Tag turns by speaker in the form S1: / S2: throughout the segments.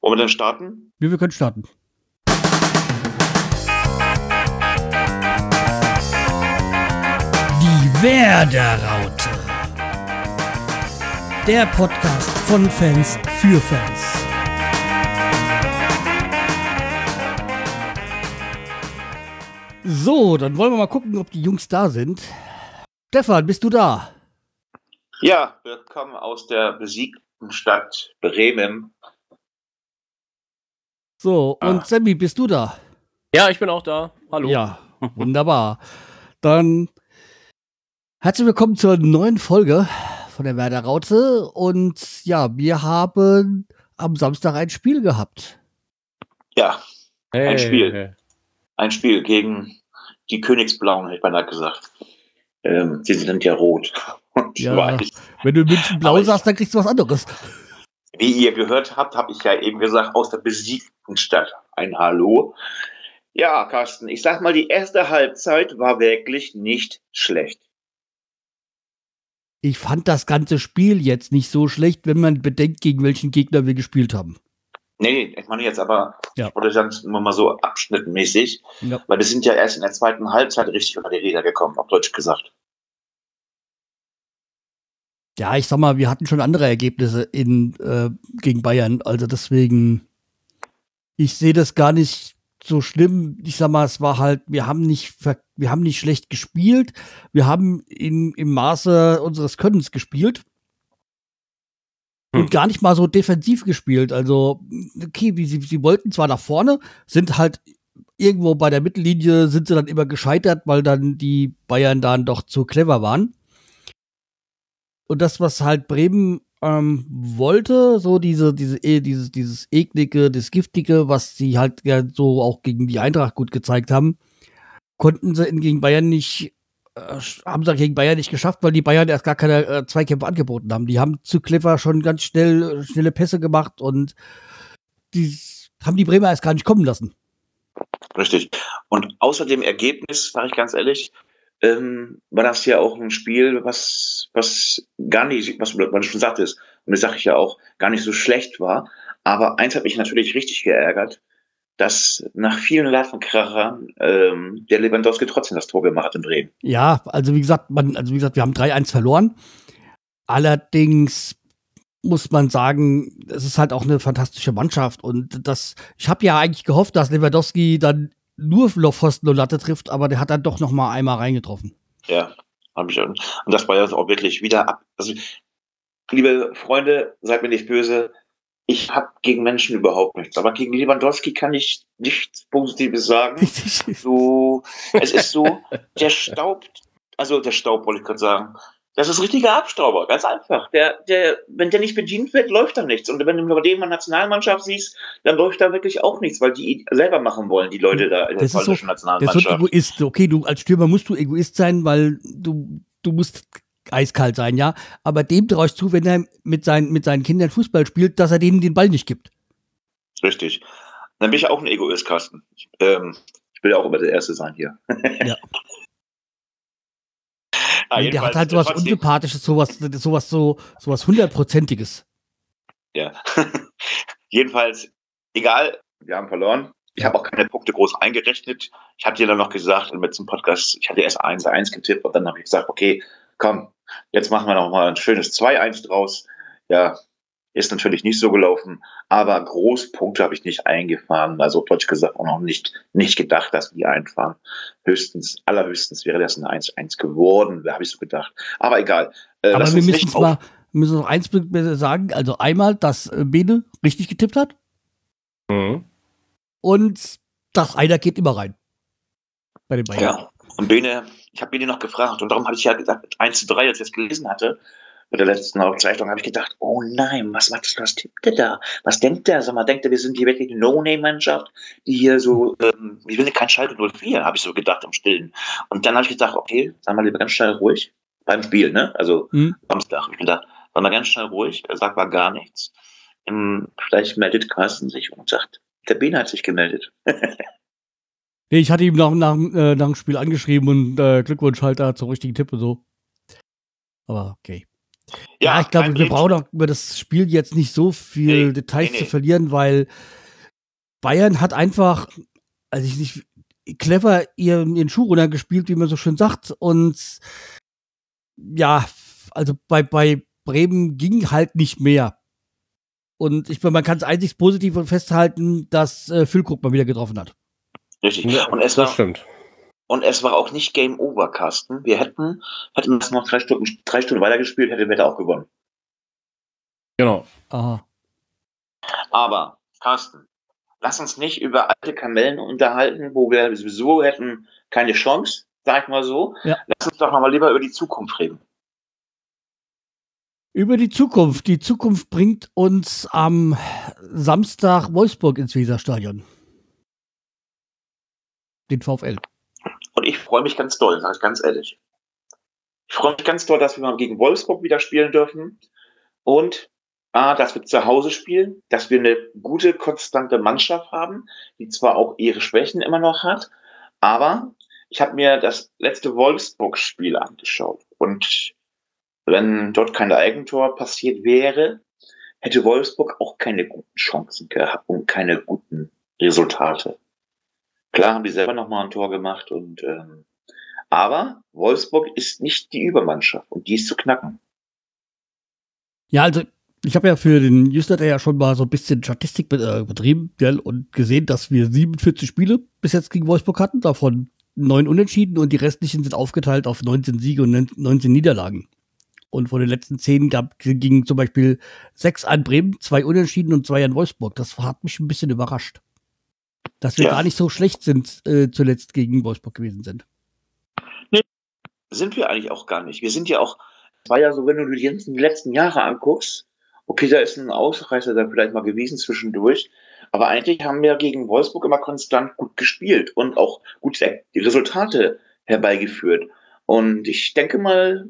S1: Wollen wir dann starten?
S2: Wir, wir können starten. Die Werderaute. Der Podcast von Fans für Fans. So, dann wollen wir mal gucken, ob die Jungs da sind. Stefan, bist du da?
S1: Ja, wir kommen aus der besiegten Stadt Bremen.
S2: So, und ah. Sammy, bist du da?
S3: Ja, ich bin auch da. Hallo.
S2: Ja, wunderbar. Dann herzlich willkommen zur neuen Folge von der Werder Raute. Und ja, wir haben am Samstag ein Spiel gehabt.
S1: Ja, hey, ein Spiel. Ein Spiel gegen die Königsblauen, hätte ich beinahe gesagt. Ähm, die sind ja rot.
S2: ja, weiß. wenn du in München blau sagst, dann kriegst du was anderes.
S1: Wie ihr gehört habt, habe ich ja eben gesagt, aus der besiegten Stadt. Ein Hallo. Ja, Carsten, ich sag mal, die erste Halbzeit war wirklich nicht schlecht.
S2: Ich fand das ganze Spiel jetzt nicht so schlecht, wenn man bedenkt, gegen welchen Gegner wir gespielt haben.
S1: Nee, ich meine jetzt aber, ja. oder sagen wir mal so abschnittmäßig, ja. weil wir sind ja erst in der zweiten Halbzeit richtig unter die Räder gekommen, auf Deutsch gesagt.
S2: Ja, ich sag mal, wir hatten schon andere Ergebnisse in, äh, gegen Bayern, also deswegen, ich sehe das gar nicht so schlimm. Ich sag mal, es war halt, wir haben nicht, wir haben nicht schlecht gespielt, wir haben in, im Maße unseres Könnens gespielt und hm. gar nicht mal so defensiv gespielt. Also, okay, wie sie, sie wollten zwar nach vorne, sind halt irgendwo bei der Mittellinie sind sie dann immer gescheitert, weil dann die Bayern dann doch zu clever waren. Und das, was halt Bremen ähm, wollte, so diese, diese, eh, dieses, dieses eklige, das giftige, was sie halt ja so auch gegen die Eintracht gut gezeigt haben, konnten sie gegen Bayern nicht äh, haben sie gegen Bayern nicht geschafft, weil die Bayern erst gar keine äh, Zweikämpfe angeboten haben. Die haben zu clever schon ganz schnell äh, schnelle Pässe gemacht und die haben die Bremer erst gar nicht kommen lassen.
S1: Richtig. Und außer dem Ergebnis, sage ich ganz ehrlich, ähm, war das ja auch ein Spiel, was, was gar nicht, was man schon sagtest, und das sage ich ja auch, gar nicht so schlecht war. Aber eins hat mich natürlich richtig geärgert dass nach vielen Larvenkrachern ähm, der Lewandowski trotzdem das Tor gemacht hat in Bremen.
S2: Ja, also wie gesagt, man, also wie gesagt, wir haben 3-1 verloren. Allerdings muss man sagen, es ist halt auch eine fantastische Mannschaft und das, ich habe ja eigentlich gehofft, dass Lewandowski dann nur Pfosten und Latte trifft, aber der hat dann doch noch mal einmal reingetroffen.
S1: Ja, habe ich schon. Und das war ja auch wirklich wieder ab. Also, liebe Freunde, seid mir nicht böse ich habe gegen Menschen überhaupt nichts. Aber gegen Lewandowski kann ich nichts Positives sagen. so, es ist so, der staubt, also der Staub wollte ich gerade sagen. Das ist richtiger Abstauber, ganz einfach. Der, der, wenn der nicht bedient wird, läuft da nichts. Und wenn du bei dem Nationalmannschaft siehst, dann läuft da wirklich auch nichts, weil die selber machen wollen, die Leute da in
S2: der polnischen so, Nationalmannschaft. Das ist so Egoist. Okay, du als Stürmer musst du Egoist sein, weil du, du musst eiskalt sein, ja. Aber dem traue ich zu, wenn er mit, seinen, mit seinen Kindern Fußball spielt, dass er denen den Ball nicht gibt.
S1: Richtig. Dann bin ich auch ein Egoist, Carsten. Ich, ähm, ich will ja auch immer der Erste sein hier. ja.
S2: ah, der hat halt sowas Unsympathisches, sowas, sowas so, sowas hundertprozentiges.
S1: Ja. jedenfalls, egal, wir haben verloren. Ich habe auch keine Punkte groß eingerechnet. Ich habe dir dann noch gesagt, im letzten Podcast, ich hatte erst 1-1 getippt und dann habe ich gesagt, okay, komm, jetzt machen wir noch mal ein schönes 2-1 draus. Ja, ist natürlich nicht so gelaufen, aber Großpunkte habe ich nicht eingefahren. Also deutsch gesagt auch noch nicht, nicht gedacht, dass die einfahren. Höchstens, allerhöchstens wäre das ein 1-1 geworden, habe ich so gedacht. Aber egal.
S2: Äh, aber wir müssen zwar, müssen noch eins sagen, also einmal, dass äh, Bene richtig getippt hat. Mhm. Und das einer geht immer rein.
S1: Bei den beiden. Ja, und Bene ich habe ihn noch gefragt und darum habe ich ja gesagt, 1 zu 3, als ich das gelesen hatte, bei der letzten Aufzeichnung, habe ich gedacht, oh nein, was, was, was tippt der da? Was denkt der? Sag mal, denkt er, wir sind hier wirklich eine No-Name-Mannschaft, die hier so, ähm, ich will kein Schalke 04, habe ich so gedacht im Stillen. Und dann habe ich gedacht, okay, sag mal lieber ganz schnell ruhig beim Spiel, ne? Also mhm. Samstag. Hab ich gedacht, sag mal ganz schnell ruhig, er sagt mal gar nichts. Ähm, vielleicht meldet Carsten sich und sagt, der Bene hat sich gemeldet.
S2: Nee, ich hatte ihm nach, nach, äh, nach dem Spiel angeschrieben und äh, Glückwunsch halt da zum richtigen Tipp und so. Aber okay. Ja, ja ich glaube, wir brauchen auch über das Spiel jetzt nicht so viel nee, Details nee, nee. zu verlieren, weil Bayern hat einfach, also ich nicht, clever ihren, ihren Schuh runtergespielt, wie man so schön sagt. Und ja, also bei, bei Bremen ging halt nicht mehr. Und ich meine, man kann es einzig positiv festhalten, dass äh, Füllkrug mal wieder getroffen hat.
S1: Richtig. Ja, und es war, stimmt. Und es war auch nicht Game Over, Carsten. Wir hätten, hätten das noch drei Stunden, drei Stunden weitergespielt, hätten wir da auch gewonnen.
S3: Genau.
S2: Aha.
S1: Aber, Carsten, lass uns nicht über alte Kamellen unterhalten, wo wir sowieso hätten keine Chance, sag ich mal so. Ja. Lass uns doch mal lieber über die Zukunft reden.
S2: Über die Zukunft. Die Zukunft bringt uns am Samstag Wolfsburg ins Weserstadion. Den VfL.
S1: Ich freue mich ganz doll, sage ich ganz ehrlich. Ich freue mich ganz doll, dass wir mal gegen Wolfsburg wieder spielen dürfen. Und A, dass wir zu Hause spielen, dass wir eine gute, konstante Mannschaft haben, die zwar auch ihre Schwächen immer noch hat, aber ich habe mir das letzte Wolfsburg-Spiel angeschaut. Und wenn dort kein Eigentor passiert wäre, hätte Wolfsburg auch keine guten Chancen gehabt und keine guten Resultate. Klar haben die selber nochmal ein Tor gemacht und ähm, aber Wolfsburg ist nicht die Übermannschaft und die ist zu knacken.
S2: Ja, also ich habe ja für den Newsletter ja schon mal so ein bisschen Statistik äh, betrieben gell, und gesehen, dass wir 47 Spiele bis jetzt gegen Wolfsburg hatten, davon neun Unentschieden und die restlichen sind aufgeteilt auf 19 Siege und 19 Niederlagen. Und von den letzten zehn gab, gingen zum Beispiel sechs an Bremen, zwei Unentschieden und zwei an Wolfsburg. Das hat mich ein bisschen überrascht dass wir ja. gar nicht so schlecht sind, äh, zuletzt gegen Wolfsburg gewesen sind.
S1: Nee, sind wir eigentlich auch gar nicht. Wir sind ja auch, es war ja so, wenn du die ganzen letzten Jahre anguckst, okay, da ist ein Ausreißer dann vielleicht mal gewesen zwischendurch, aber eigentlich haben wir gegen Wolfsburg immer konstant gut gespielt und auch gut die Resultate herbeigeführt. Und ich denke mal,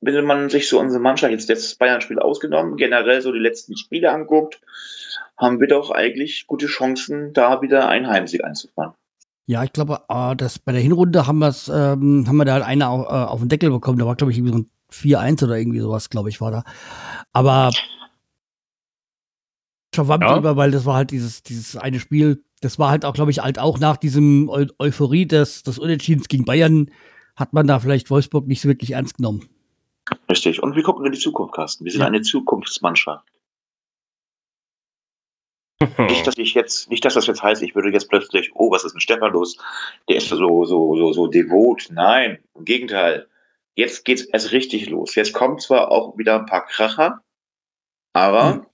S1: wenn man sich so unsere Mannschaft jetzt letztes Bayern-Spiel ausgenommen, generell so die letzten Spiele anguckt, haben wir doch eigentlich gute Chancen, da wieder einen Heimsieg einzufahren.
S2: Ja, ich glaube, äh, dass bei der Hinrunde haben, wir's, ähm, haben wir da eine auf, äh, auf den Deckel bekommen. Da war, glaube ich, irgendwie so ein 4-1 oder irgendwie sowas, glaube ich, war da. Aber verwandt ja. drüber, weil das war halt dieses, dieses eine Spiel. Das war halt auch, glaube ich, halt auch nach diesem Eu Euphorie des, des Unentschiedens gegen Bayern hat man da vielleicht Wolfsburg nicht so wirklich ernst genommen.
S1: Richtig. Und wir gucken in die Zukunft, Carsten. Wir sind ja. eine Zukunftsmannschaft. nicht, dass ich jetzt, nicht, dass das jetzt heißt, ich würde jetzt plötzlich, oh, was ist ein Stefan los? Der ist so, so, so, so devot. Nein, im Gegenteil. Jetzt geht's erst richtig los. Jetzt kommen zwar auch wieder ein paar Kracher, aber mhm.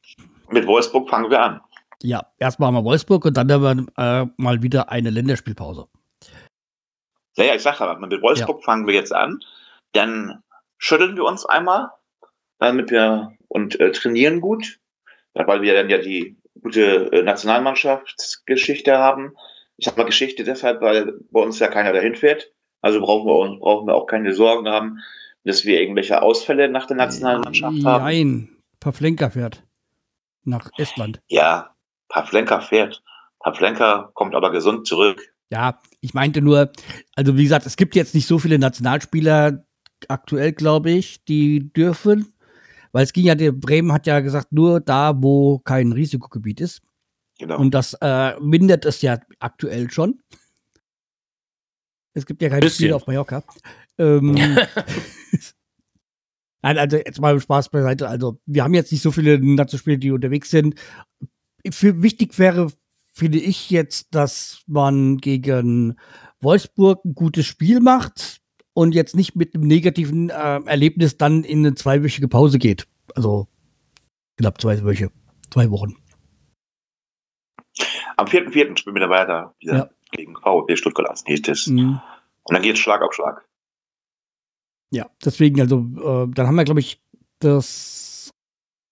S1: mit Wolfsburg fangen wir an.
S2: Ja, erstmal haben wir Wolfsburg und dann haben wir äh, mal wieder eine Länderspielpause.
S1: Ja, ja, ich sage aber, mit Wolfsburg ja. fangen wir jetzt an. Dann schütteln wir uns einmal, damit wir und äh, trainieren gut, weil wir dann ja die gute äh, Nationalmannschaftsgeschichte haben. Ich habe mal Geschichte deshalb, weil bei uns ja keiner dahin fährt. Also brauchen wir, uns, brauchen wir auch keine Sorgen haben, dass wir irgendwelche Ausfälle nach der Nationalmannschaft haben.
S2: Nein, Pavlenka fährt nach Estland.
S1: Ja, Pavlenka fährt. Pavlenka kommt aber gesund zurück.
S2: Ja, ich meinte nur, also wie gesagt, es gibt jetzt nicht so viele Nationalspieler aktuell, glaube ich, die dürfen. Weil es ging ja, der Bremen hat ja gesagt, nur da, wo kein Risikogebiet ist. Genau. Und das äh, mindert es ja aktuell schon. Es gibt ja keine Spiele auf Mallorca. Ähm, Nein, also jetzt mal Spaß beiseite. Also, wir haben jetzt nicht so viele Nationalspieler, die unterwegs sind. Für, wichtig wäre, finde ich jetzt, dass man gegen Wolfsburg ein gutes Spiel macht und jetzt nicht mit einem negativen äh, Erlebnis dann in eine zweiwöchige Pause geht. Also knapp zwei Wöche, zwei Wochen.
S1: Am 4.4. spielen wir dann weiter wieder ja. gegen VfB Stuttgart als nächstes. Mhm. Und dann geht es Schlag auf Schlag.
S2: Ja, deswegen, also, äh, dann haben wir, glaube ich, das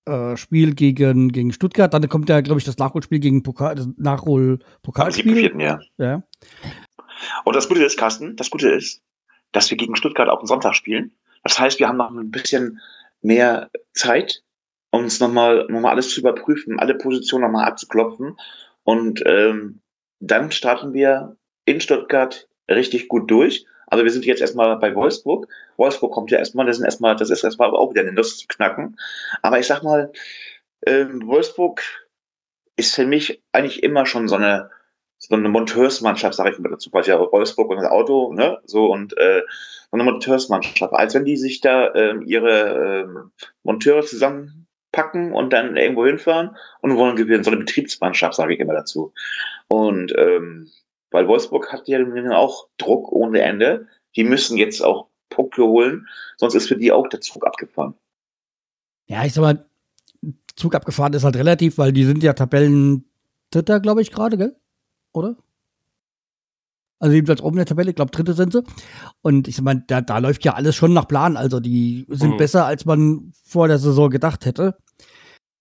S2: äh, Spiel gegen, gegen Stuttgart. Dann kommt ja, glaube ich, das Nachholspiel gegen Pokal, das Nachhol-Pokalspiel.
S1: Am 7.4., ja. ja. Und das Gute ist, Carsten, das Gute ist, dass wir gegen Stuttgart auf den Sonntag spielen. Das heißt, wir haben noch ein bisschen mehr Zeit, uns nochmal noch mal alles zu überprüfen, alle Positionen nochmal abzuklopfen. Und ähm, dann starten wir in Stuttgart richtig gut durch. Aber wir sind jetzt erstmal bei Wolfsburg. Wolfsburg kommt ja erstmal, das, sind erstmal, das ist erstmal auch wieder eine Nuss zu knacken. Aber ich sag mal, ähm, Wolfsburg ist für mich eigentlich immer schon so eine, so eine Monteursmannschaft, sage ich mal dazu, weil ja Wolfsburg und das Auto, ne, so und äh, so eine Monteursmannschaft. Als wenn die sich da ähm, ihre ähm, Monteure zusammenpacken und dann irgendwo hinfahren und wollen gewinnen. So eine Betriebsmannschaft, sage ich immer dazu. Und ähm, weil Wolfsburg hat ja auch Druck ohne Ende. Die müssen jetzt auch Punkte holen, sonst ist für die auch der Zug abgefahren.
S2: Ja, ich sag mal, Zug abgefahren ist halt relativ, weil die sind ja Tabellen Dritter, glaube ich, gerade, gell? Oder? Also jedenfalls oben in der Tabelle, ich glaube, dritte sind sie. Und ich meine, da, da läuft ja alles schon nach Plan. Also die sind mhm. besser, als man vor der Saison gedacht hätte.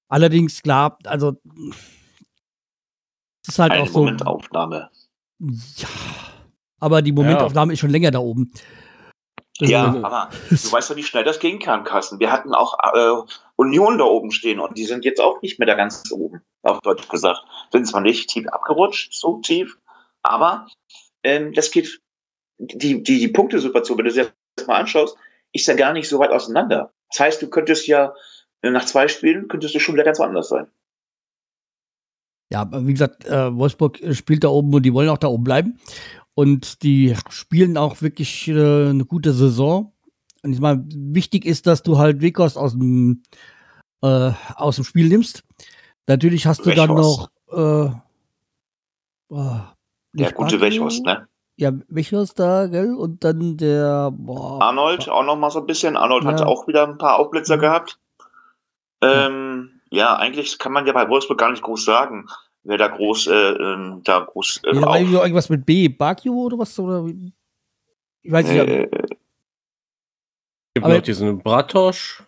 S2: Allerdings, klar, also
S1: es ist halt Eine auch so. Momentaufnahme.
S2: Ja. Aber die Momentaufnahme ja. ist schon länger da oben.
S1: Ja, also, aber du weißt ja, wie schnell das gehen kann, Carsten. Wir hatten auch äh, Union da oben stehen und die sind jetzt auch nicht mehr da ganz oben, auf Deutsch gesagt. Sind zwar nicht tief abgerutscht, so tief, aber ähm, das geht, die, die, die Punktesituation, wenn du dir das mal anschaust, ist ja gar nicht so weit auseinander. Das heißt, du könntest ja nach zwei Spielen, könntest du schon wieder ganz woanders sein.
S2: Ja, wie gesagt, äh, Wolfsburg spielt da oben und die wollen auch da oben bleiben. Und die spielen auch wirklich äh, eine gute Saison. Und ich meine, wichtig ist, dass du halt Wekos aus dem, äh, aus dem Spiel nimmst. Natürlich hast du dann noch äh,
S1: oh, der gute Wechhorst, ne?
S2: Ja, Wechhorst da, gell? Und dann der
S1: boah, Arnold auch noch mal so ein bisschen. Arnold ja. hat auch wieder ein paar Aufblitzer mhm. gehabt. Ähm, ja, eigentlich kann man ja bei Wolfsburg gar nicht groß sagen, wer da groß, äh, ähm, da groß.
S2: Äh, ja, war irgendwas mit B, Bakio oder was? Oder
S3: ich weiß nicht. Äh, gibt noch diesen Bratosch.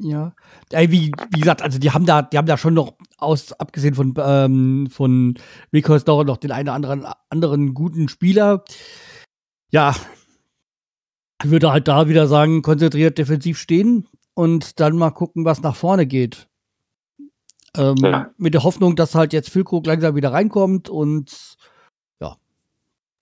S2: Ja. Wie, wie gesagt, also die haben da, die haben da schon noch aus, abgesehen von, ähm, von Dauer noch den einen oder anderen, anderen guten Spieler. Ja. Ich würde halt da wieder sagen, konzentriert defensiv stehen und dann mal gucken, was nach vorne geht. Ähm, ja. Mit der Hoffnung, dass halt jetzt Füllkrug langsam wieder reinkommt und ja.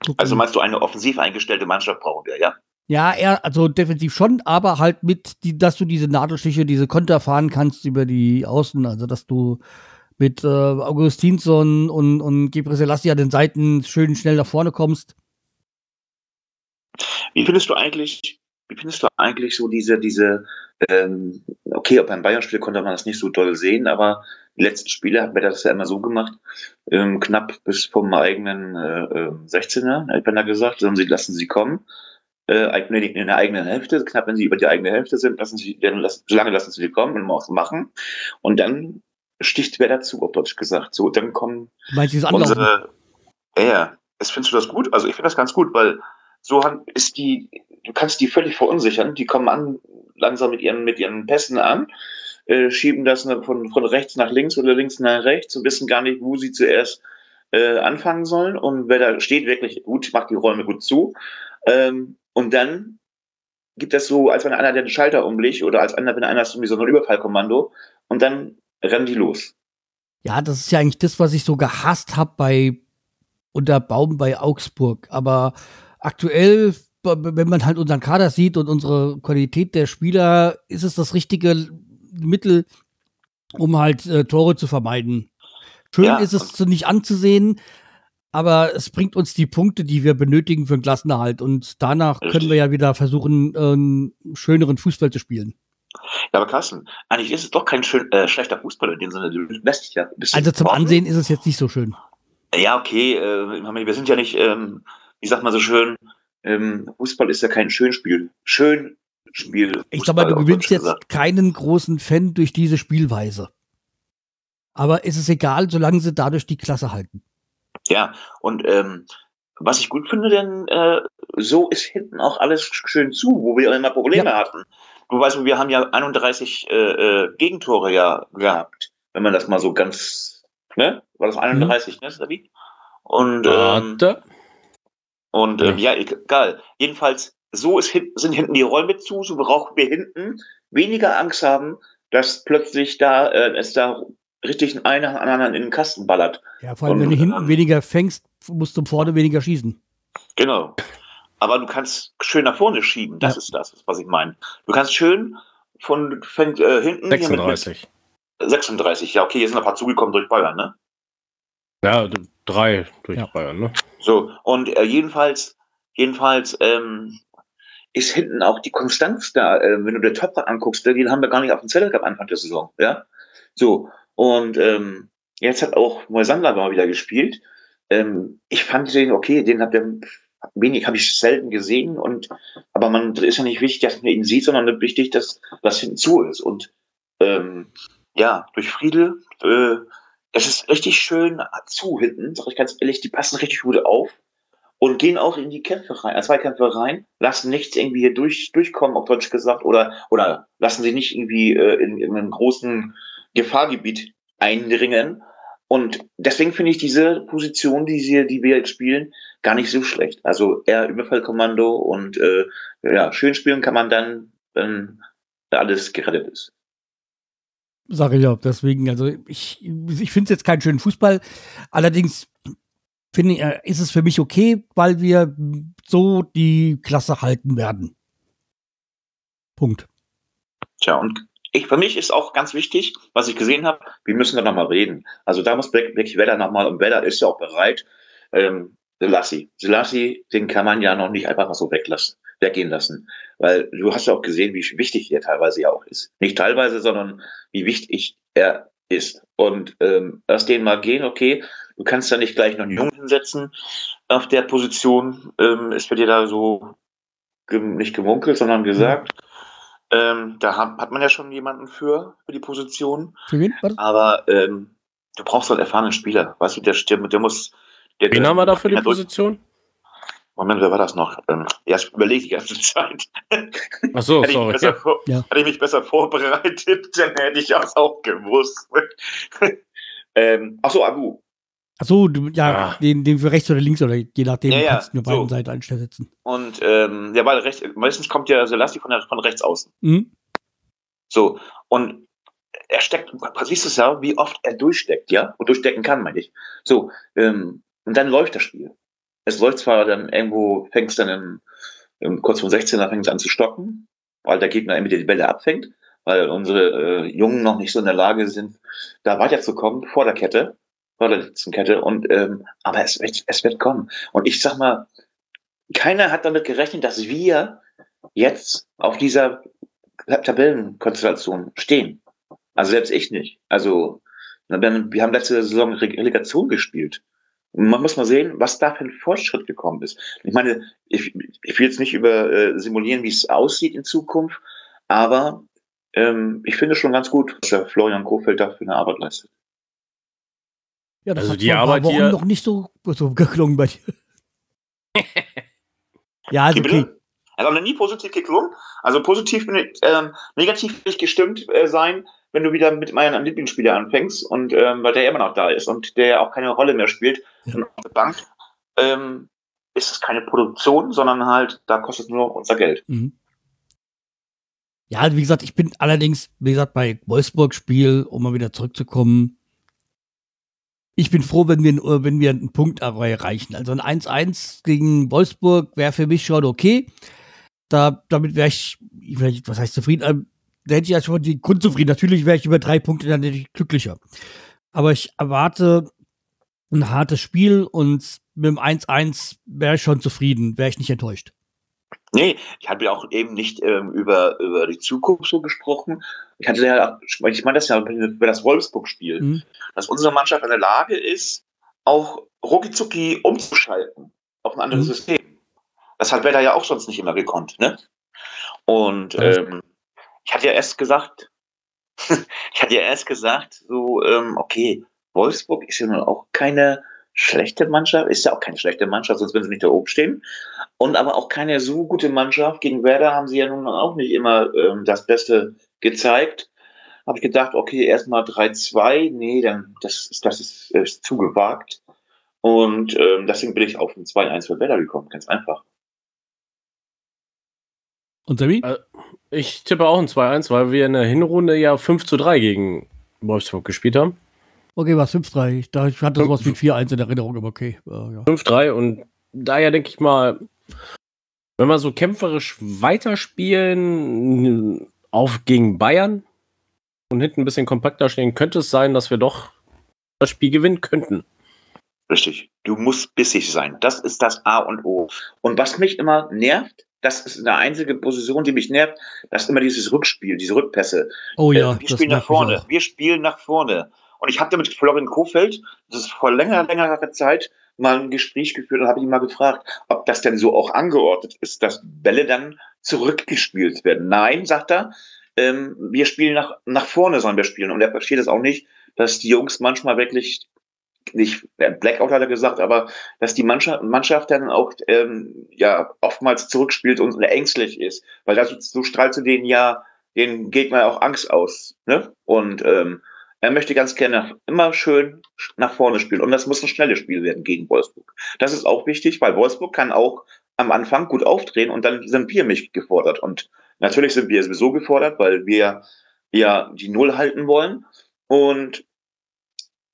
S1: Gucken. Also meinst du, eine offensiv eingestellte Mannschaft brauchen wir, ja?
S2: Ja, eher, also defensiv schon, aber halt mit, die, dass du diese Nadelstiche, diese Konter fahren kannst über die Außen, also dass du mit äh, Augustinsson und, und Gebre Selassie an den Seiten schön schnell nach vorne kommst.
S1: Wie findest du eigentlich, wie findest du eigentlich so diese, diese, ähm, okay, beim Bayern-Spiel konnte man das nicht so doll sehen, aber die letzten Spiele hat mir das ja immer so gemacht, ähm, knapp bis vom eigenen äh, 16er, ähm, hat man da gesagt, sollen sie, lassen sie kommen. Äh, in der eigenen Hälfte, knapp wenn sie über die eigene Hälfte sind, lassen sie, dann lassen, so lange lassen sie kommen und auch machen. Und dann sticht wer dazu, auf Deutsch gesagt. So, dann kommen
S2: Meinst du unsere,
S1: ja, findest du das gut? Also ich finde das ganz gut, weil so ist die, du kannst die völlig verunsichern. Die kommen an, langsam mit ihren, mit ihren Pässen an, äh, schieben das von, von rechts nach links oder links nach rechts und wissen gar nicht, wo sie zuerst äh, anfangen sollen. Und wer da steht, wirklich gut, macht die Räume gut zu. Ähm, und dann gibt es so, als wenn einer den Schalter umlegt oder als einer, wenn einer so ein Überfallkommando und dann rennen die los.
S2: Ja, das ist ja eigentlich das, was ich so gehasst habe bei unter Baum bei Augsburg. Aber aktuell, wenn man halt unseren Kader sieht und unsere Qualität der Spieler, ist es das richtige Mittel, um halt äh, Tore zu vermeiden. Schön ja. ist es nicht anzusehen, aber es bringt uns die Punkte, die wir benötigen für den Klassenerhalt. Und danach Richtig. können wir ja wieder versuchen, einen schöneren Fußball zu spielen.
S1: Ja, aber Carsten, eigentlich ist es doch kein schön, äh, schlechter Fußball in dem Sinne. Du lässt dich ja
S2: ein bisschen. Also zum brauchen. Ansehen ist es jetzt nicht so schön.
S1: Ja, okay. Äh, wir sind ja nicht, ähm, ich sag mal so schön, ähm, Fußball ist ja kein Schönspiel. Schön Spiel.
S2: Ich sag mal, du gewinnst jetzt gesagt. keinen großen Fan durch diese Spielweise. Aber es ist egal, solange sie dadurch die Klasse halten.
S1: Ja, und ähm, was ich gut finde, denn äh, so ist hinten auch alles schön zu, wo wir immer Probleme ja. hatten. Du weißt, wir haben ja 31 äh, äh, Gegentore ja gehabt, wenn man das mal so ganz, ne? War das 31, mhm. ne, Sabi? Und, ähm, und ähm, ja, egal. Jedenfalls, so ist, sind hinten die Räume zu, so brauchen wir hinten weniger Angst haben, dass plötzlich da äh, es da richtig einen an anderen in den Kasten ballert.
S2: Ja, vor allem, und, wenn du hinten ähm, weniger fängst, musst du vorne weniger schießen.
S1: Genau. aber du kannst schön nach vorne schieben. Das ja. ist das, was ich meine. Du kannst schön von fängt, äh, hinten
S3: 36.
S1: Mit, 36, ja, okay, hier sind ein paar zugekommen durch Bayern, ne?
S3: Ja, drei durch ja. Bayern, ne?
S1: So, und äh, jedenfalls, jedenfalls ähm, ist hinten auch die Konstanz da. Äh, wenn du den Topper anguckst, den haben wir gar nicht auf dem Zettel gehabt Anfang der Saison, ja? So, und ähm, jetzt hat auch Moisander mal wieder gespielt. Ähm, ich fand den, okay, den hat der wenig, habe ich selten gesehen und aber man ist ja nicht wichtig, dass man ihn sieht, sondern wichtig, dass was hinten zu ist. Und ähm, ja, durch Friedel, äh, es ist richtig schön zu hinten, sag ich ganz ehrlich, die passen richtig gut auf und gehen auch in die Kämpfe rein, äh, Zweikämpfe rein, lassen nichts irgendwie hier durch, durchkommen, auf Deutsch gesagt, oder, oder lassen sie nicht irgendwie äh, in, in einem großen Gefahrgebiet eindringen. Und deswegen finde ich diese Position, die, sie, die wir jetzt spielen, gar nicht so schlecht. Also eher Überfallkommando und äh, ja, schön spielen kann man dann, wenn alles gerettet ist.
S2: Sage ich auch, deswegen, also ich, ich finde es jetzt keinen schönen Fußball. Allerdings finde ich, äh, ist es für mich okay, weil wir so die Klasse halten werden. Punkt.
S1: Tja, und ich, für mich ist auch ganz wichtig, was ich gesehen habe, wir müssen da nochmal reden. Also da muss wirklich Weller nochmal, und Weller ist ja auch bereit, ähm, Selassie. Selassie, den kann man ja noch nicht einfach mal so weglassen, weggehen lassen. Weil du hast ja auch gesehen, wie wichtig er teilweise ja auch ist. Nicht teilweise, sondern wie wichtig er ist. Und ähm, lass den mal gehen, okay. Du kannst da nicht gleich noch einen Jungen hinsetzen auf der Position. Ähm, ist bei dir da so nicht gewunkelt, sondern gesagt. Ähm, da hat, hat, man ja schon jemanden für, für die Position. Für wen? Aber ähm, du brauchst halt erfahrenen Spieler. Weißt du, der, der, der muss
S3: der, Wen haben wir da für die Position?
S1: Moment, wer war das noch? Ähm, ja, ich überlege die ganze Zeit.
S3: Ach so, hätte sorry.
S1: Ich ja. Vor, ja. Hätte ich mich besser vorbereitet, dann hätte ich das auch gewusst. ähm, ach so, Agu.
S2: Ach so, du, ja, ja, Den, den für rechts oder links oder je nachdem, ja, ja. kannst du nur beiden so. Seiten einstellen.
S1: Und ähm, ja, weil rechts, meistens kommt ja Selassie von, von rechts außen. Mhm. So, und er steckt, siehst du es ja, wie oft er durchsteckt, ja, und durchstecken kann, meine ich. So, ähm, und dann läuft das Spiel. Es läuft zwar dann irgendwo, fängt es dann im, im kurz vor 16er fängt es an zu stocken, weil der Gegner irgendwie die Bälle abfängt, weil unsere äh, Jungen noch nicht so in der Lage sind, da weiterzukommen vor der Kette, vor der letzten Kette. Und ähm, aber es wird, es wird kommen. Und ich sag mal, keiner hat damit gerechnet, dass wir jetzt auf dieser Tabellenkonstellation stehen. Also selbst ich nicht. Also wir haben letzte Saison Relegation gespielt. Man muss mal sehen, was da für ein Fortschritt gekommen ist. Ich meine, ich, ich will jetzt nicht über äh, simulieren, wie es aussieht in Zukunft, aber ähm, ich finde schon ganz gut, was der Florian Kofeld da für eine Arbeit leistet.
S2: Ja, das also hat die Arbeit hier noch nicht so, so geklungen bei dir.
S1: ja, also okay. Also noch nie positiv geklungen. Also positiv bin ich, ähm, negativ ich gestimmt äh, sein, wenn du wieder mit meinem Lieblingsspieler anfängst und ähm, weil der immer noch da ist und der auch keine Rolle mehr spielt ja. und auf der Bank, ähm, ist es keine Produktion, sondern halt, da kostet es nur unser Geld. Mhm.
S2: Ja, also wie gesagt, ich bin allerdings, wie gesagt, bei Wolfsburg-Spiel, um mal wieder zurückzukommen, ich bin froh, wenn wir, wenn wir einen Punkt erreichen. Also ein 1-1 gegen Wolfsburg wäre für mich schon okay. Da, damit wäre ich, was heißt zufrieden? Ähm, da hätte ich ja schon die Grundzufrieden. Natürlich wäre ich über drei Punkte dann natürlich glücklicher. Aber ich erwarte ein hartes Spiel und mit dem 1-1 wäre ich schon zufrieden, wäre ich nicht enttäuscht.
S1: Nee, ich hatte auch eben nicht ähm, über, über die Zukunft so gesprochen. Ich hatte ja, ich meine das ja über das Wolfsburg-Spiel, mhm. dass unsere Mannschaft in der Lage ist, auch rucki umzuschalten auf ein anderes mhm. System. Das hat Werder ja auch sonst nicht immer gekonnt, ne? Und ähm, ich hatte ja erst gesagt, ich hatte ja erst gesagt, so, ähm, okay, Wolfsburg ist ja nun auch keine schlechte Mannschaft, ist ja auch keine schlechte Mannschaft, sonst würden sie nicht da oben stehen. Und aber auch keine so gute Mannschaft. Gegen Werder haben sie ja nun auch nicht immer ähm, das Beste gezeigt. Habe ich gedacht, okay, erstmal 3-2, nee, dann das, das ist, ist zu gewagt. Und ähm, deswegen bin ich auf ein 2-1 für Werder gekommen, ganz einfach.
S3: Und Sammy? Äh, ich tippe auch ein 2-1, weil wir in der Hinrunde ja 5 zu 3 gegen Wolfsburg gespielt haben.
S2: Okay, was 5-3. Ich, ich hatte sowas wie 4-1 in Erinnerung, aber okay. Uh,
S3: ja. 5-3 und daher denke ich mal, wenn wir so kämpferisch weiterspielen, auf gegen Bayern und hinten ein bisschen kompakter stehen, könnte es sein, dass wir doch das Spiel gewinnen könnten.
S1: Richtig. Du musst bissig sein. Das ist das A und O. Und was mich immer nervt, das ist eine einzige Position, die mich nervt, das ist immer dieses Rückspiel, diese Rückpässe.
S2: Oh ja.
S1: Äh, wir spielen nach vorne. Wir spielen nach vorne. Und ich hatte mit Florian Kofeld, das ist vor längerer, längerer Zeit, mal ein Gespräch geführt und habe ihn mal gefragt, ob das denn so auch angeordnet ist, dass Bälle dann zurückgespielt werden. Nein, sagt er, ähm, wir spielen nach, nach vorne, sollen wir spielen. Und er versteht es auch nicht, dass die Jungs manchmal wirklich nicht Blackout hat er gesagt, aber dass die Mannschaft, Mannschaft dann auch ähm, ja oftmals zurückspielt und ängstlich ist, weil das so strahlt zu denen ja den Gegner auch Angst aus. Ne? Und ähm, er möchte ganz gerne immer schön nach vorne spielen und das muss ein schnelles Spiel werden gegen Wolfsburg. Das ist auch wichtig, weil Wolfsburg kann auch am Anfang gut aufdrehen und dann sind wir mich gefordert und natürlich sind wir sowieso gefordert, weil wir ja die Null halten wollen und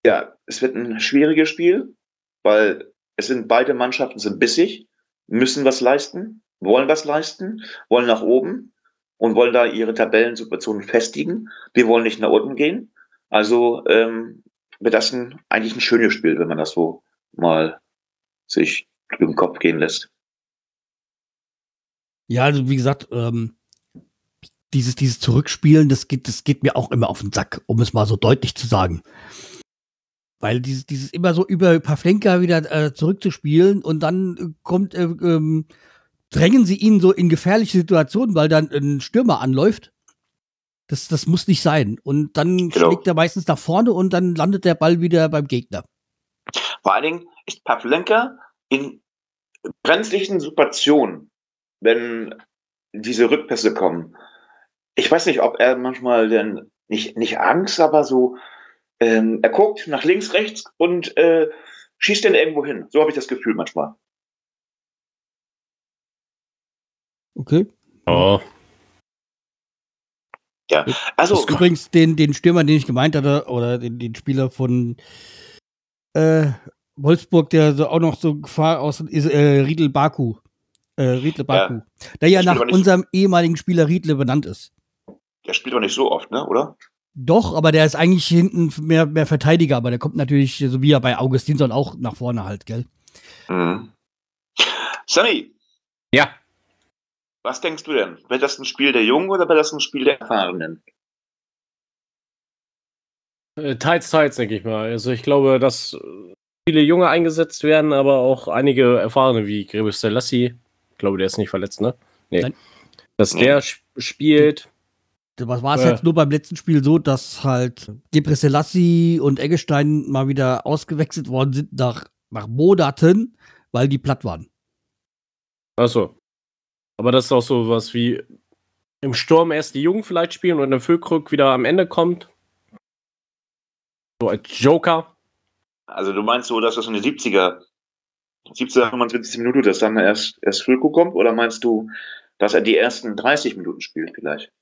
S1: ja, es wird ein schwieriges Spiel, weil es sind beide Mannschaften sind bissig, müssen was leisten, wollen was leisten, wollen nach oben und wollen da ihre Tabellensituation festigen. Wir wollen nicht nach unten gehen. Also ähm, wird das ein, eigentlich ein schönes Spiel, wenn man das so mal sich den Kopf gehen lässt.
S2: Ja, also wie gesagt, ähm, dieses, dieses Zurückspielen, das geht, das geht mir auch immer auf den Sack, um es mal so deutlich zu sagen. Weil dieses, dieses immer so über Pavlenka wieder äh, zurückzuspielen und dann äh, kommt, äh, ähm, drängen sie ihn so in gefährliche Situationen, weil dann ein Stürmer anläuft. Das, das muss nicht sein. Und dann genau. schlägt er meistens nach vorne und dann landet der Ball wieder beim Gegner.
S1: Vor allen Dingen ist Pavlenka in brenzlichen Situationen, wenn diese Rückpässe kommen. Ich weiß nicht, ob er manchmal denn nicht, nicht Angst, aber so ähm, er guckt nach links, rechts und äh, schießt dann irgendwo hin. So habe ich das Gefühl manchmal.
S2: Okay.
S3: Oh.
S1: Ja, also.
S2: Das ist übrigens den, den Stürmer, den ich gemeint hatte, oder den, den Spieler von äh, Wolfsburg, der so auch noch so Gefahr aus ist, äh, Riedel Baku. Äh, Riedle Baku. Ja. Der ja nach unserem ehemaligen Spieler Riedle benannt ist.
S1: Der spielt doch nicht so oft, ne, oder?
S2: Doch, aber der ist eigentlich hinten mehr, mehr Verteidiger, aber der kommt natürlich, so wie er bei Augustinsson auch nach vorne halt, gell?
S1: Mhm. Sammy.
S3: Ja.
S1: Was denkst du denn? Wird das ein Spiel der Jungen oder wird das ein Spiel der Erfahrenen?
S3: Äh, teils, teils, denke ich mal. Also ich glaube, dass viele Junge eingesetzt werden, aber auch einige Erfahrene wie Grebus Selassie. Ich glaube, der ist nicht verletzt, ne? Nee. Nein. Dass der sp spielt.
S2: Was war es ja. jetzt nur beim letzten Spiel so, dass halt Depresselassi und Eggestein mal wieder ausgewechselt worden sind nach, nach Monaten, weil die platt waren.
S3: Achso. Aber das ist auch so was wie im Sturm erst die Jungen vielleicht spielen und der Füllkrug wieder am Ende kommt. So als Joker.
S1: Also du meinst so, dass das in die 70er, 70er, 25 Minuten, dass dann erst, erst Füllkrug kommt? Oder meinst du, dass er die ersten 30 Minuten spielt vielleicht?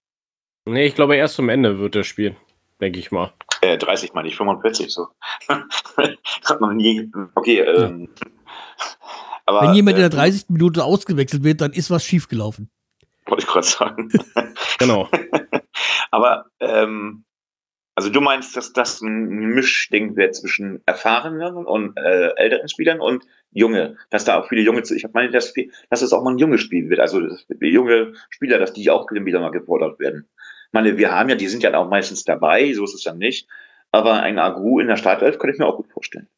S3: Nee, ich glaube, erst zum Ende wird er spielen. Denke ich mal.
S1: Äh, 30 meine ich, 45 so. Hat noch nie. Okay, ähm.
S2: Aber, Wenn jemand äh, in der 30. Ähm, Minute ausgewechselt wird, dann ist was schiefgelaufen.
S1: Wollte ich gerade sagen.
S3: genau.
S1: aber, ähm, also du meinst, dass das ein Mischding wird zwischen erfahrenen und äh, älteren Spielern und junge, dass da auch viele junge, ich meine, dass, dass es auch mal ein junges Spiel wird, also junge Spieler, dass die auch wieder mal gefordert werden meine, wir haben ja, die sind ja auch meistens dabei, so ist es dann nicht. Aber ein Agu in der Startelf könnte ich mir auch gut vorstellen.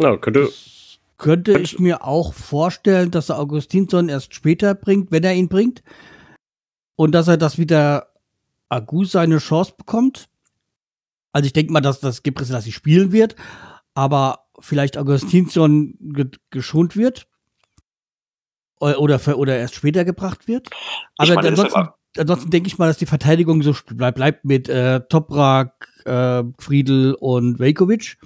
S3: Ja, könnte.
S2: Könnte ich mir auch vorstellen, dass er Augustinsson erst später bringt, wenn er ihn bringt. Und dass er das wieder Agu seine Chance bekommt. Also ich denke mal, dass das Gibris dass sie spielen wird, aber vielleicht Augustinsson ge geschont wird. Oder, für, oder erst später gebracht wird. Aber meine, ansonsten, ansonsten denke ich mal, dass die Verteidigung so bleibt mit äh, Toprak, äh, Friedel und Velkovic.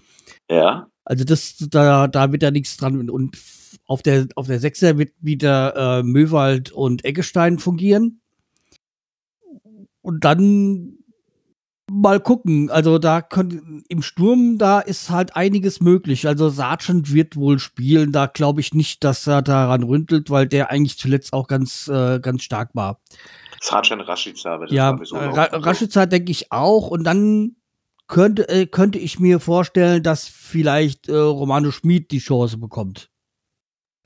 S1: Ja.
S2: Also das, da, da wird ja nichts dran. Und auf der, auf der Sechser wird wieder äh, Möwald und Eggestein fungieren. Und dann Mal gucken. Also da können, im Sturm, da ist halt einiges möglich. Also Sargent wird wohl spielen. Da glaube ich nicht, dass er daran rüntelt, weil der eigentlich zuletzt auch ganz, äh, ganz stark war.
S1: Sargent Rashica.
S2: Ja, Ra Rashica denke ich auch. Und dann könnte, äh, könnte ich mir vorstellen, dass vielleicht äh, Romano Schmid die Chance bekommt.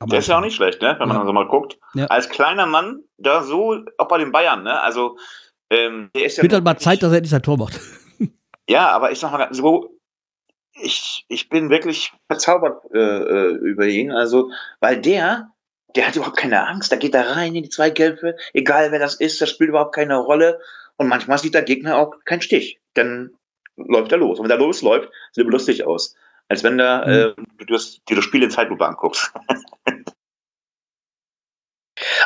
S1: Der ist ja auch nicht schlecht, ne? wenn man ja. so mal guckt. Ja. Als kleiner Mann, da so, auch bei den Bayern, ne? Also, ähm,
S2: der ist ja. Wird halt mal Zeit, dass er endlich sein Tor macht.
S1: Ja, aber ich sag mal so, ich, ich bin wirklich verzaubert äh, äh, über ihn. Also, weil der, der hat überhaupt keine Angst. Da geht er rein in die zwei Zweikämpfe, egal wer das ist, das spielt überhaupt keine Rolle. Und manchmal sieht der Gegner auch keinen Stich. Dann läuft er los. Und wenn der losläuft, sieht er lustig aus. Als wenn da, mhm. äh, du dir das Spiel in Zeitlupe anguckst.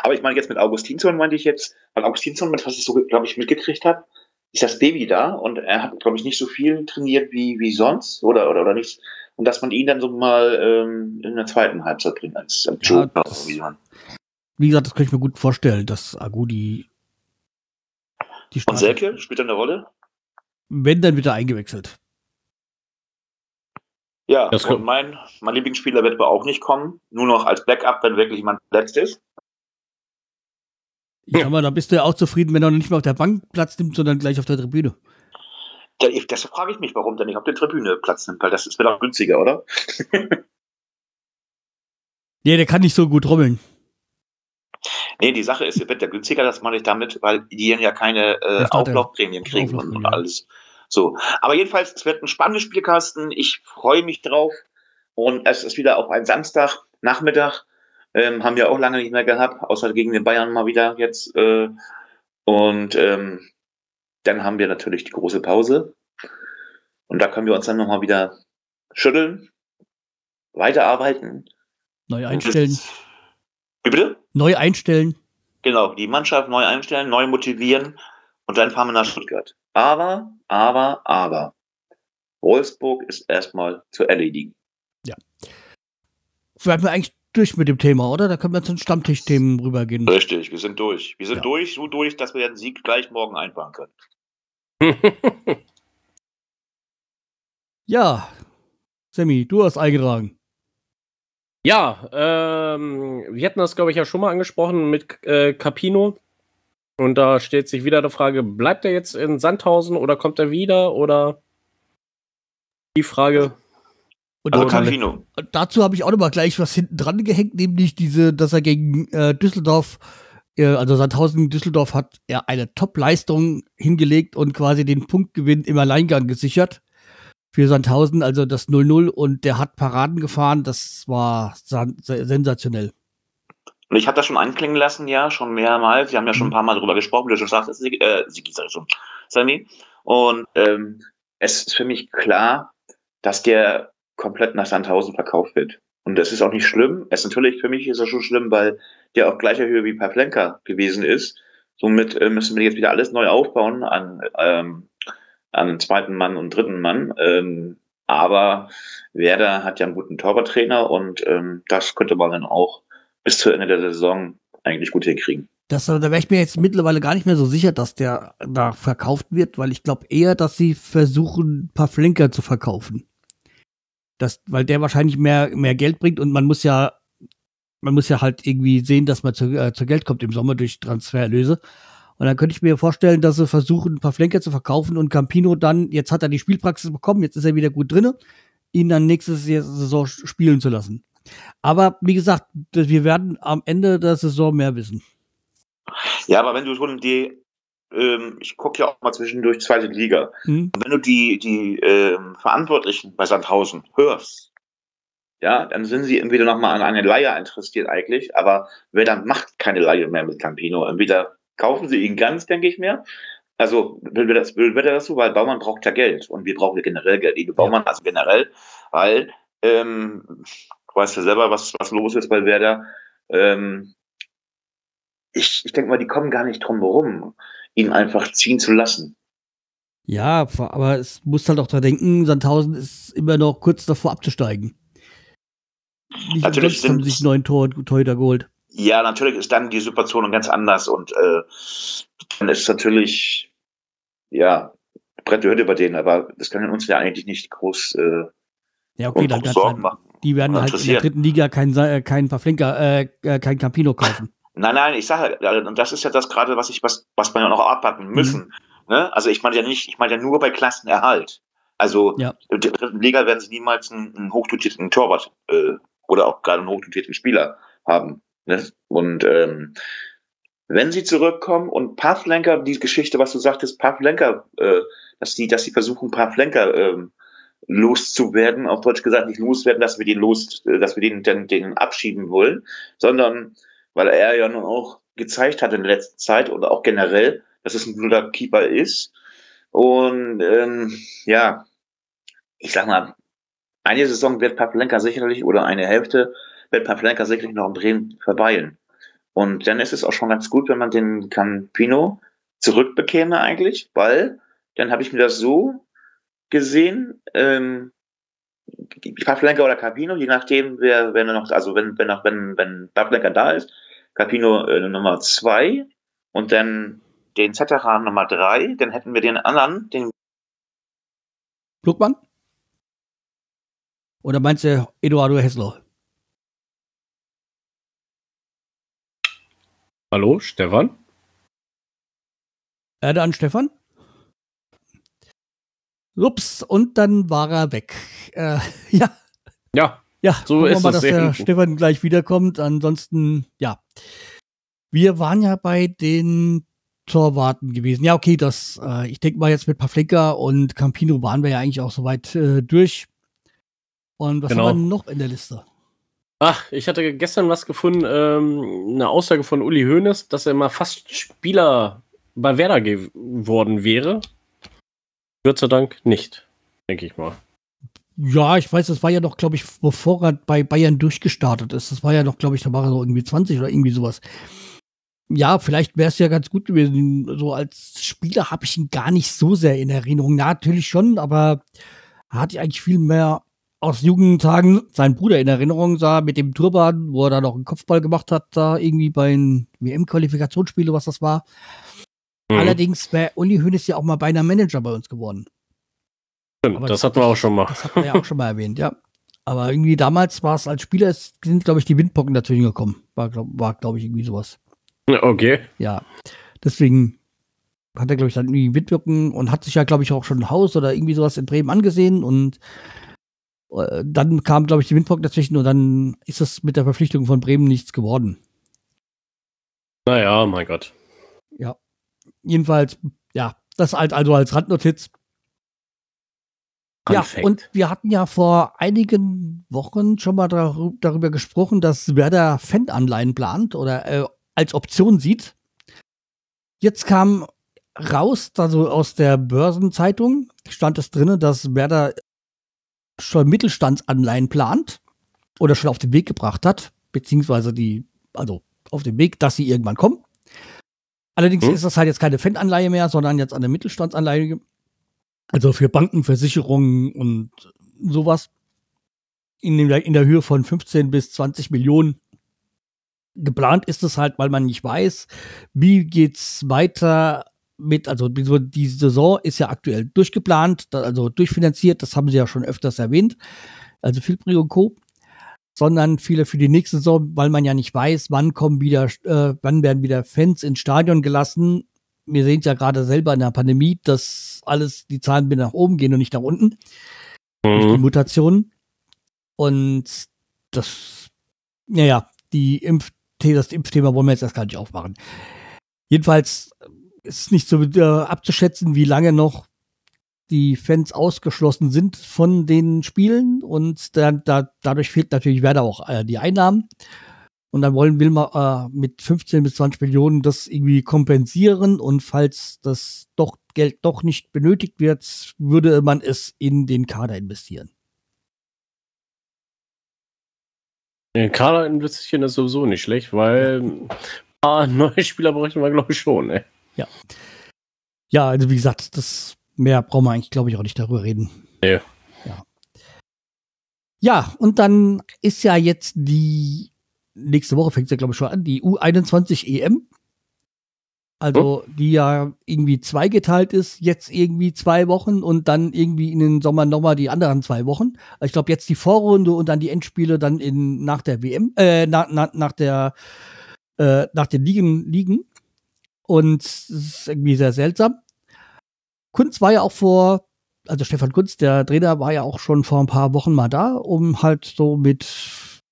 S1: Aber ich meine jetzt mit Augustinsson meinte ich jetzt, weil Augustinsson, was ich so, glaube ich, mitgekriegt habe, ist das Baby da und er hat, glaube ich, nicht so viel trainiert wie, wie sonst oder, oder, oder nicht. Und dass man ihn dann so mal ähm, in der zweiten Halbzeit bringt als, als
S2: Joker. Ja, das, wie gesagt, das kann ich mir gut vorstellen, dass Agudi
S1: die Und Selke spielt er eine Rolle?
S2: Wenn, dann wird er eingewechselt.
S1: Ja, das und mein, mein Lieblingsspieler wird aber auch nicht kommen. Nur noch als Backup, wenn wirklich jemand verletzt ist.
S2: Ich sag mal, da bist du ja auch zufrieden, wenn er nicht mehr auf der Bank Platz nimmt, sondern gleich auf der Tribüne.
S1: Ja, das frage ich mich, warum der nicht auf der Tribüne Platz nimmt, weil das ist mir doch günstiger, oder?
S2: nee, der kann nicht so gut trommeln.
S1: Nee, die Sache ist, wird der günstiger, das mache ich damit, weil die ja keine äh, Auflaufprämien kriegen Auflauf und, alles. So. Aber jedenfalls, es wird ein spannendes Spielkasten. Ich freue mich drauf. Und es ist wieder auf einen Samstag, Nachmittag. Ähm, haben wir auch lange nicht mehr gehabt, außer gegen den Bayern mal wieder jetzt. Äh, und ähm, dann haben wir natürlich die große Pause. Und da können wir uns dann nochmal wieder schütteln, weiterarbeiten.
S2: Neu einstellen.
S1: Wie bitte?
S2: Neu einstellen.
S1: Genau, die Mannschaft neu einstellen, neu motivieren und dann fahren wir nach Stuttgart. Aber, aber, aber. Wolfsburg ist erstmal zu erledigen.
S2: Ja. Werden wir eigentlich durch mit dem Thema, oder? Da können wir zu den Stammtischthemen rübergehen.
S1: Richtig, wir sind durch. Wir sind ja. durch, so durch, dass wir den Sieg gleich morgen einfahren können.
S2: ja, Sammy, du hast eingetragen.
S3: Ja, ähm, wir hatten das, glaube ich, ja schon mal angesprochen mit äh, Capino. Und da stellt sich wieder die Frage, bleibt er jetzt in Sandhausen oder kommt er wieder? Oder die Frage.
S2: Und also kann, dazu habe ich auch noch mal gleich was hinten dran gehängt, nämlich diese, dass er gegen äh, Düsseldorf, äh, also Sandhausen Düsseldorf hat er eine Top-Leistung hingelegt und quasi den Punktgewinn im Alleingang gesichert für Sandhausen, also das 0-0 und der hat Paraden gefahren, das war sensationell.
S1: Und ich habe das schon anklingen lassen, ja, schon mehrmals. Wir haben ja schon ein mhm. paar Mal darüber gesprochen, wie du schon sagst, äh, Sigi, sag ich schon, Sammy. Und ähm, es ist für mich klar, dass der komplett nach Sandhausen verkauft wird. Und das ist auch nicht schlimm. Es ist natürlich für mich ist es schon schlimm, weil der auf gleicher Höhe wie Pavlenka gewesen ist. Somit äh, müssen wir jetzt wieder alles neu aufbauen an, ähm, an den zweiten Mann und dritten Mann. Ähm, aber Werder hat ja einen guten Torwarttrainer und ähm, das könnte man dann auch bis zu Ende der Saison eigentlich gut hinkriegen.
S2: Das, da wäre ich mir jetzt mittlerweile gar nicht mehr so sicher, dass der da verkauft wird, weil ich glaube eher, dass sie versuchen, ein paar Flinker zu verkaufen. Das, weil der wahrscheinlich mehr, mehr Geld bringt und man muss ja, man muss ja halt irgendwie sehen, dass man zu, äh, zu Geld kommt im Sommer durch Transfererlöse. Und dann könnte ich mir vorstellen, dass sie versuchen, ein paar Flenker zu verkaufen und Campino dann, jetzt hat er die Spielpraxis bekommen, jetzt ist er wieder gut drinne, ihn dann nächste Saison spielen zu lassen. Aber wie gesagt, wir werden am Ende der Saison mehr wissen.
S1: Ja, aber wenn du schon die, ähm, ich gucke ja auch mal zwischendurch zweite Liga, mhm. wenn du die, die ähm, Verantwortlichen bei Sandhausen hörst, ja, dann sind sie entweder nochmal an eine Leihe interessiert eigentlich, aber wer dann macht keine Leihe mehr mit Campino. Entweder kaufen sie ihn ganz, denke ich mir. Also will wir das, will, das so, weil Baumann braucht ja Geld und wir brauchen generell Geld. Liebe Baumann, also generell, weil ähm, du weißt ja selber, was, was los ist bei Werder. Ähm, ich, ich denke mal, die kommen gar nicht drum herum, ihn einfach ziehen zu lassen.
S2: Ja, aber es muss halt auch daran denken, Sandhausen ist immer noch kurz davor abzusteigen.
S1: Nicht natürlich sind,
S2: haben sich neuen Tor, Torhüter geholt.
S1: Ja, natürlich ist dann die Situation ganz anders und äh, dann ist natürlich, ja, Brett gehört über den, aber das kann uns ja eigentlich nicht groß äh,
S2: ja, okay, dann Sorgen machen. Die werden halt in der dritten Liga keinen äh, kein Pavlenka, äh, äh, kein Campino kaufen.
S1: Nein, nein, ich sage, und das ist ja das gerade, was ich, was, was man ja noch abpacken mhm. müssen. Mhm. Ne? Also ich meine ja nicht, ich meine ja nur bei Klassenerhalt. Also ja. in der dritten Liga werden sie niemals einen, einen hochdotierten Torwart äh, oder auch gerade einen hochdotierten Spieler haben. Ne? Und ähm, wenn sie zurückkommen und Pathlenker, die Geschichte, was du sagtest, Pathlenker, äh, dass die, dass sie versuchen, Pathlenker ähm, loszuwerden, auf Deutsch gesagt, nicht loswerden, dass wir den los, äh, dass wir den, den, den abschieben wollen, sondern weil er ja nun auch gezeigt hat in der letzten Zeit oder auch generell, dass es ein guter Keeper ist. Und ähm, ja, ich sag mal, eine Saison wird Pavlenka sicherlich oder eine Hälfte wird Pavlenka sicherlich noch in Bremen verweilen. Und dann ist es auch schon ganz gut, wenn man den Campino zurückbekäme eigentlich, weil dann habe ich mir das so gesehen, ähm, Pavlenka oder Capino, je nachdem, wer, wenn noch, also wenn, wenn wenn, wenn Pavlenka da ist, Capino äh, Nummer zwei und dann den Zetteran Nummer drei, dann hätten wir den anderen, den
S2: Flugmann? Oder meinst du Eduardo Hessler?
S3: Hallo, Stefan?
S2: Erde an Stefan? Ups, und dann war er weg. Äh, ja.
S3: Ja.
S2: Ja, so ist mal, es. dass der Stefan gleich wiederkommt. Ansonsten, ja. Wir waren ja bei den Torwarten gewesen. Ja, okay, das, äh, ich denke mal jetzt mit Pavlenka und Campino waren wir ja eigentlich auch soweit äh, durch. Und was genau. haben wir noch in der Liste?
S3: Ach, ich hatte gestern was gefunden, ähm, eine Aussage von Uli Hoeneß, dass er mal fast Spieler bei Werder geworden wäre. Gott sei Dank nicht, denke ich mal.
S2: Ja, ich weiß, das war ja noch, glaube ich, bevor er bei Bayern durchgestartet ist. Das war ja noch, glaube ich, da war er so irgendwie 20 oder irgendwie sowas. Ja, vielleicht wäre es ja ganz gut gewesen. So als Spieler habe ich ihn gar nicht so sehr in Erinnerung. Ja, natürlich schon, aber hatte ich eigentlich viel mehr aus Jugendtagen seinen Bruder in Erinnerung sah mit dem Turban, wo er da noch einen Kopfball gemacht hat, da irgendwie bei den WM-Qualifikationsspielen, was das war. Mhm. Allerdings wäre Uli Hoeneß ja auch mal beinahe Manager bei uns geworden.
S3: Stimmt, das, das hatten wir auch schon mal.
S2: Das hatten wir ja auch schon mal erwähnt, ja. Aber irgendwie damals war es als Spieler, es sind, glaube ich, die Windpocken dazwischen gekommen. War, glaube glaub ich, irgendwie sowas.
S3: Okay.
S2: Ja. Deswegen hat er, glaube ich, dann irgendwie Windpocken und hat sich ja, glaube ich, auch schon ein Haus oder irgendwie sowas in Bremen angesehen und dann kam, glaube ich, die Windpocken dazwischen und dann ist es mit der Verpflichtung von Bremen nichts geworden.
S3: Naja, mein Gott.
S2: Ja jedenfalls, ja, das halt also als Randnotiz. Ja, und wir hatten ja vor einigen Wochen schon mal darüber gesprochen, dass Werder Fananleihen plant oder äh, als Option sieht. Jetzt kam raus, also aus der Börsenzeitung stand es drin, dass Werder schon Mittelstandsanleihen plant oder schon auf den Weg gebracht hat, beziehungsweise die, also auf dem Weg, dass sie irgendwann kommen. Allerdings hm? ist das halt jetzt keine Fan-Anleihe mehr, sondern jetzt eine Mittelstandsanleihe. Also für Banken, Versicherungen und sowas. In der, in der Höhe von 15 bis 20 Millionen. Geplant ist es halt, weil man nicht weiß, wie geht's weiter mit, also die Saison ist ja aktuell durchgeplant, also durchfinanziert, das haben sie ja schon öfters erwähnt. Also Filpri und Co sondern viele für die nächste Saison, weil man ja nicht weiß, wann kommen wieder, äh, wann werden wieder Fans ins Stadion gelassen. Wir sehen es ja gerade selber in der Pandemie, dass alles, die Zahlen wieder nach oben gehen und nicht nach unten. Mhm. Durch die Mutationen. Und das, naja, die Impf das Impfthema wollen wir jetzt erst gar nicht aufmachen. Jedenfalls ist es nicht so äh, abzuschätzen, wie lange noch die Fans ausgeschlossen sind von den Spielen und da, da, dadurch fehlt natürlich Werder auch äh, die Einnahmen. Und dann wollen will äh, mit 15 bis 20 Millionen das irgendwie kompensieren und falls das doch Geld doch nicht benötigt wird, würde man es in den Kader investieren.
S3: In den Kader investieren ist sowieso nicht schlecht, weil ein paar neue Spieler bräuchten wir, glaube ich, schon. Ey.
S2: Ja. Ja, also wie gesagt, das mehr brauchen wir eigentlich, glaube ich, auch nicht darüber reden.
S3: Nee.
S2: Ja. Ja, und dann ist ja jetzt die nächste Woche fängt es ja, glaube ich, schon an, die U21 EM. Also, hm? die ja irgendwie zweigeteilt ist, jetzt irgendwie zwei Wochen und dann irgendwie in den Sommer nochmal die anderen zwei Wochen. Ich glaube, jetzt die Vorrunde und dann die Endspiele dann in, nach der WM, äh, nach, nach, nach der, äh, nach den Ligen, Ligen. Und es ist irgendwie sehr seltsam. Kunz war ja auch vor, also Stefan Kunz, der Trainer, war ja auch schon vor ein paar Wochen mal da, um halt so mit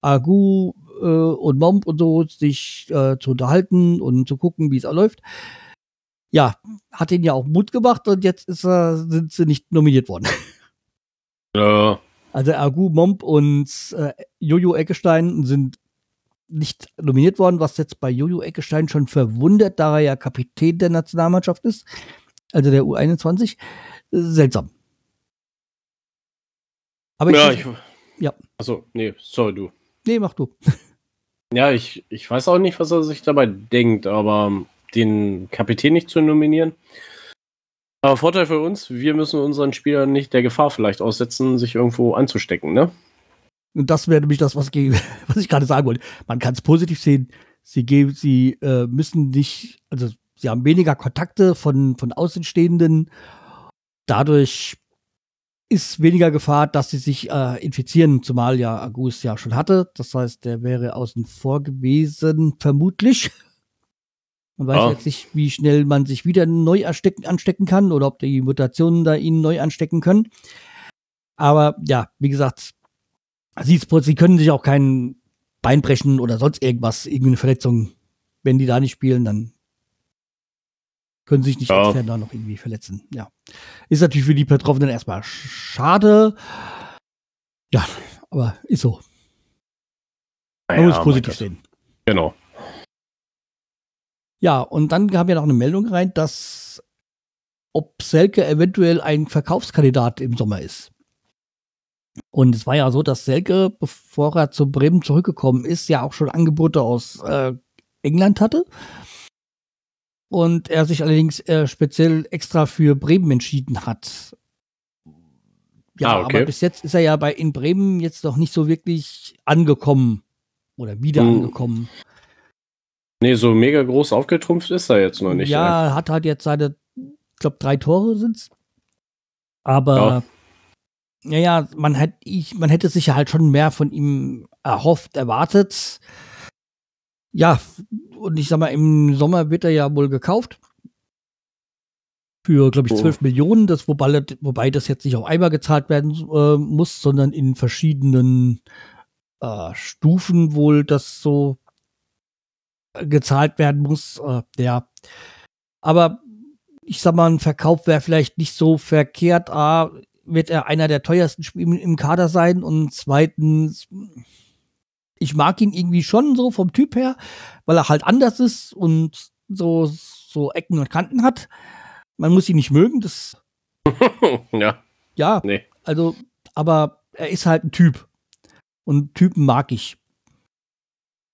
S2: Agu äh, und Momp und so sich äh, zu unterhalten und zu gucken, wie es läuft. Ja, hat ihn ja auch Mut gemacht und jetzt ist er, sind sie nicht nominiert worden.
S3: Ja.
S2: Also Agu, Momp und äh, Jojo Eckestein sind nicht nominiert worden, was jetzt bei Jojo Eckestein schon verwundert, da er ja Kapitän der Nationalmannschaft ist, also der U21. Seltsam.
S3: Aber ja, ich, ja. Also, nee, sorry, du.
S2: Nee, mach du.
S3: Ja, ich, ich weiß auch nicht, was er sich dabei denkt, aber den Kapitän nicht zu nominieren. Aber Vorteil für uns, wir müssen unseren Spielern nicht der Gefahr vielleicht aussetzen, sich irgendwo anzustecken, ne?
S2: Und das wäre nämlich das, was, was ich gerade sagen wollte. Man kann es positiv sehen. Sie, geben, sie äh, müssen nicht, also sie haben weniger Kontakte von, von Außenstehenden. Dadurch ist weniger Gefahr, dass sie sich äh, infizieren, zumal ja Agus ja schon hatte. Das heißt, der wäre außen vor gewesen, vermutlich. Man weiß ja. jetzt nicht, wie schnell man sich wieder neu anstecken, anstecken kann oder ob die Mutationen da ihn neu anstecken können. Aber ja, wie gesagt, sie, sie können sich auch kein Bein brechen oder sonst irgendwas, irgendeine Verletzung. Wenn die da nicht spielen, dann können sich nicht ja. extern da noch irgendwie verletzen. Ja. Ist natürlich für die Betroffenen erstmal schade. Ja, aber ist so. Man muss positiv sehen.
S3: Genau.
S2: Ja, und dann haben wir noch eine Meldung rein, dass ob Selke eventuell ein Verkaufskandidat im Sommer ist. Und es war ja so, dass Selke, bevor er zu Bremen zurückgekommen ist, ja auch schon Angebote aus äh, England hatte und er sich allerdings äh, speziell extra für Bremen entschieden hat. Ja, ah, okay. aber bis jetzt ist er ja bei in Bremen jetzt noch nicht so wirklich angekommen oder wieder hm. angekommen.
S3: Nee, so mega groß aufgetrumpft ist er jetzt noch nicht.
S2: Ja, er hat halt jetzt seine, ich glaube, drei Tore sind's. Aber ja. Ja, ja, man, hätt, ich, man hätte sich ja halt schon mehr von ihm erhofft, erwartet. Ja, und ich sag mal, im Sommer wird er ja wohl gekauft. Für, glaube ich, 12 oh. Millionen, das, wobei, wobei das jetzt nicht auf einmal gezahlt werden äh, muss, sondern in verschiedenen äh, Stufen wohl das so gezahlt werden muss. Äh, ja. Aber ich sag mal, ein Verkauf wäre vielleicht nicht so verkehrt. A, wird er einer der teuersten Spieler im Kader sein und zweitens ich mag ihn irgendwie schon so vom Typ her, weil er halt anders ist und so, so Ecken und Kanten hat. Man muss ihn nicht mögen, das.
S3: ja.
S2: Ja. Nee. Also, aber er ist halt ein Typ. Und Typen mag ich.